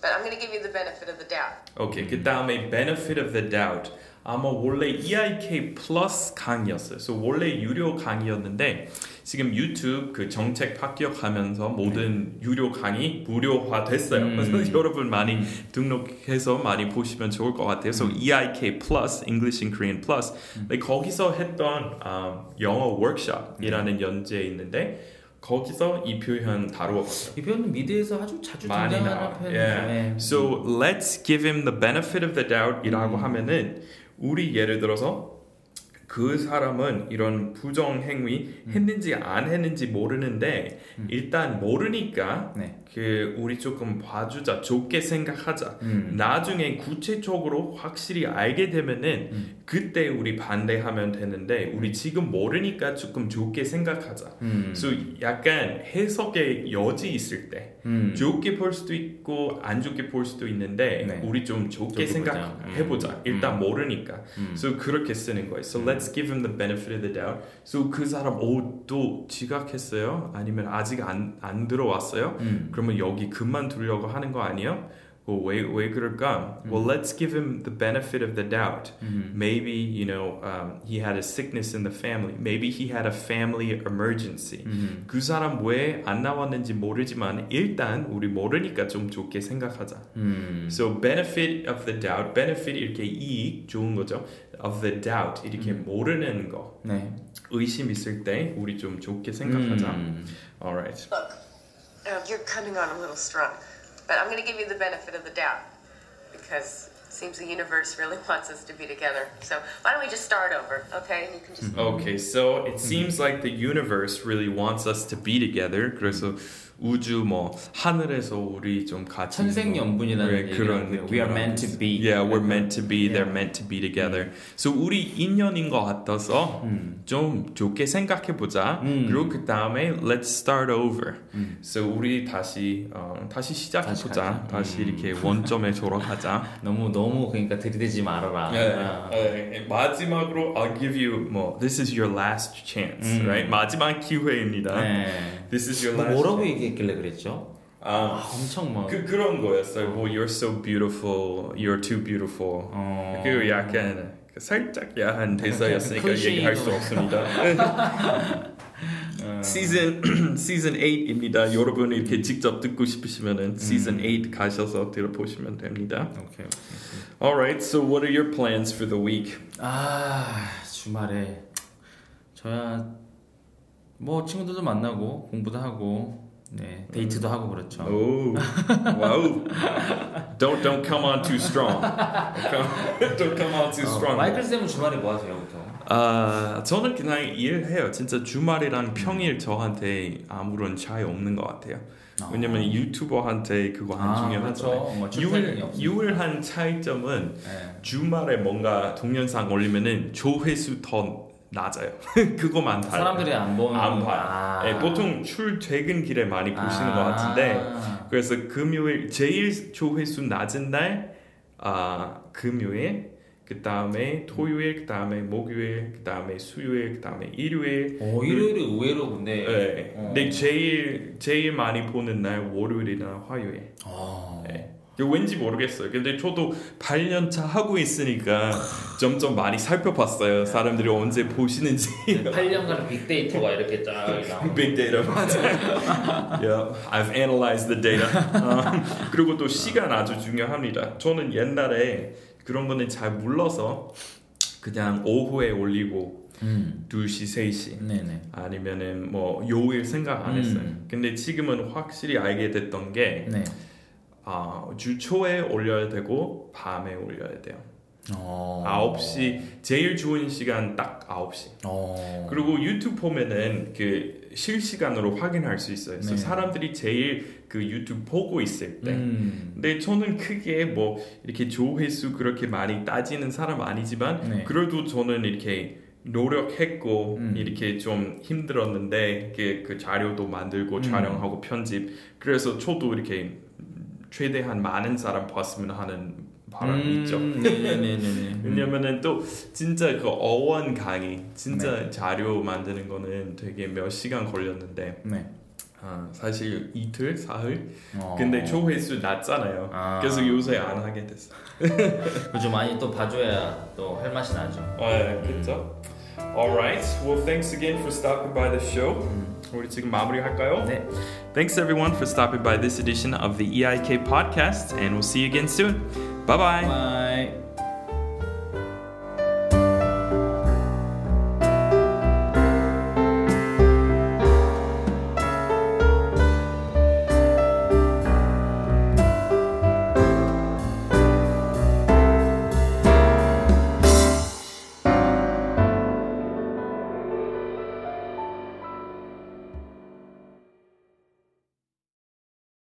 but I'm going to give you the benefit of the doubt. Okay, give down a benefit of the doubt. 아마 원래 EIK 플러스 강의였어요. So 원래 유료 강의였는데 지금 유튜브 그 정책 합격하면서 모든 유료 강의 무료화 됐어요. 음. 그래서 여러분 많이 등록해서 많이 보시면 좋을 것 같아요. So EIK Plus English in Korean Plus. 근데 거기서 했던 아, 영어 워크숍이라는 연재 있는데 거기서 이 표현 다루었어요. 이 표현은 미드에서 아주 자주 등장하는. 표현이죠. Yeah. 네. So let's give him the benefit of the doubt이라고 하면은 우리 예를 들어서 그 사람은 이런 부정 행위 했는지 안 했는지 모르는데 일단 모르니까 네. 그 우리 조금 봐주자 좋게 생각하자 음. 나중에 구체적으로 확실히 알게 되면은 음. 그때 우리 반대하면 되는데 우리 지금 모르니까 조금 좋게 생각하자 음. 그래서 약간 해석의 여지 있을 때 음. 좋게 볼 수도 있고 안 좋게 볼 수도 있는데 네. 우리 좀 좋게 좋게 보자. 생각해보자. 음. 일단 음. 모르니까. 음. 그래서 그렇게 쓰는 거예요. So let's give him the benefit of the doubt. So 그 사람 오또 지각했어요? 아니면 아직 안, 안 들어왔어요? 음. 그러면 여기 그만두려고 하는 거 아니에요? 어, 왜, 왜 그럴까? Well, let's give him the benefit of the doubt. 음. Maybe, you know, um, he had a sickness in the family. Maybe he had a family emergency. 음. 그 사람 왜 안 나왔는지 모르지만 일단 우리 모르니까 좀 좋게 생각하자. 음. So benefit of the doubt, benefit 이렇게 이익 좋은 거죠. Of the doubt 이렇게 모르는 거 네. 의심 있을 때 우리 좀 좋게 생각하자. 음. Alright. Look, uh, you're coming on a little strong, but I'm going to give you the benefit of the doubt because it seems the universe really wants us to be together. So why don't we just start over, okay? And you can just. Okay, so it seems like the universe really wants us to be together. 그래서 우주 뭐 하늘에서 우리 좀 같이 천생연분이라는 네, 얘기를 그런. We are meant to be. Yeah, we're meant to be. They're meant to be together. So 우리 인연인 것 같아서 좀 좋게 생각해 보자. 음. 그리고 그 다음에 let's start over. So 우리 다시 어, 다시 시작해 보자. 다시 음. 이렇게 원점에 돌아가자. 너무 너무 그러니까 들이대지 말아라. 아. 네, 마지막으로 I'll give you 뭐 this is your last chance, 음. right? 마지막 기회입니다. 네. This is your 뭐 last. 뭐라고 얘기 했길래 그랬죠? 아, 아, 엄청 뭐. 그 그런 거였어요. 뭐 you're so beautiful, you're too beautiful. 어. 그 약간 살짝 야한 대사였으니까 얘기할 수. 없습니다. 시즌 시즌 8입니다. 여러분 이렇게 직접 듣고 싶으시면은 시즌 8 가셔서 들어보시면 됩니다. 오케이. Alright, so what are your plans for the week? 아 주말에 저야 뭐 친구들도 만나고 공부도 하고 네 데이트도 하고 그렇죠. Oh, wow! don't don't come on too strong. Don't come on too strong. 마이클 쌤은 주말에 뭐 하세요, 보통? 아 저는 그냥 일해요. 진짜 주말이랑 평일 저한테 아무런 차이 없는 것 같아요. 왜냐면 유튜버한테 그거 안 아, 중요하잖아요. 그렇죠. 뭐 유일. 유일한 차이점은 네. 주말에 뭔가 동영상 올리면은 조회수 더 낮아요. 그거만 달라요. 사람들이 안 보는 안 봐요. 아. 네, 보통 출퇴근 길에 많이 보시는 아. 것 같은데 그래서 금요일 제일 조회수 낮은 날 아, 금요일 그 다음에 토요일 그 다음에 목요일 그 다음에 수요일 그 다음에 일요일 오, 일요일이 의외로 근데 네. 어. 근데 제일 제일 많이 보는 날 월요일이나 화요일 어. 네. 왠지 모르겠어요. 근데 저도 8년차 하고 있으니까 점점 많이 살펴봤어요. 사람들이 언제 보시는지. 8년간 빅데이터가 이렇게 쫙 나오고 data 맞아요. yeah, I've analyzed the data. 음, 그리고 또 시간 아주 중요합니다. 저는 옛날에 그런 거는 잘 몰라서 그냥 오후에 올리고 음. 2시, 3시 네네 아니면은 뭐 요일 생각 안 했어요. 음. 근데 지금은 확실히 알게 됐던 게 네. 아, 주 초에 올려야 되고 밤에 올려야 돼요. 어. 9시 제일 좋은 시간 딱 9시. 어. 그리고 유튜브 보면은 그 실시간으로 확인할 수 있어요. 그래서 네. 사람들이 제일 그 유튜브 보고 있을 때. 음. 근데 저는 크게 뭐 이렇게 조회수 그렇게 많이 따지는 사람 아니지만 네. 그래도 저는 이렇게 노력했고 음. 이렇게 좀 힘들었는데 그, 그 자료도 만들고 음. 촬영하고 편집 그래서 저도 이렇게 최대한 많은 사람 봤으면 하는 바람이 있죠. 음, 네네네네. 왜냐면은 또 진짜 그 어원 강의 진짜 네. 자료 만드는 거는 되게 몇 시간 걸렸는데 네. 아, 사실 이틀 사흘 어. 근데 조회수 낮잖아요. 아. 그래서 요새 안 하게 됐어. 그죠 많이 또 봐줘야 또 할 맛이 나죠. 네, 그렇죠. Alright, well thanks again for stopping by the show. 우리 지금 마무리할까요? 네. Thanks everyone for stopping by this edition of the EIK podcast, and we'll see you again soon. Bye bye. 바이.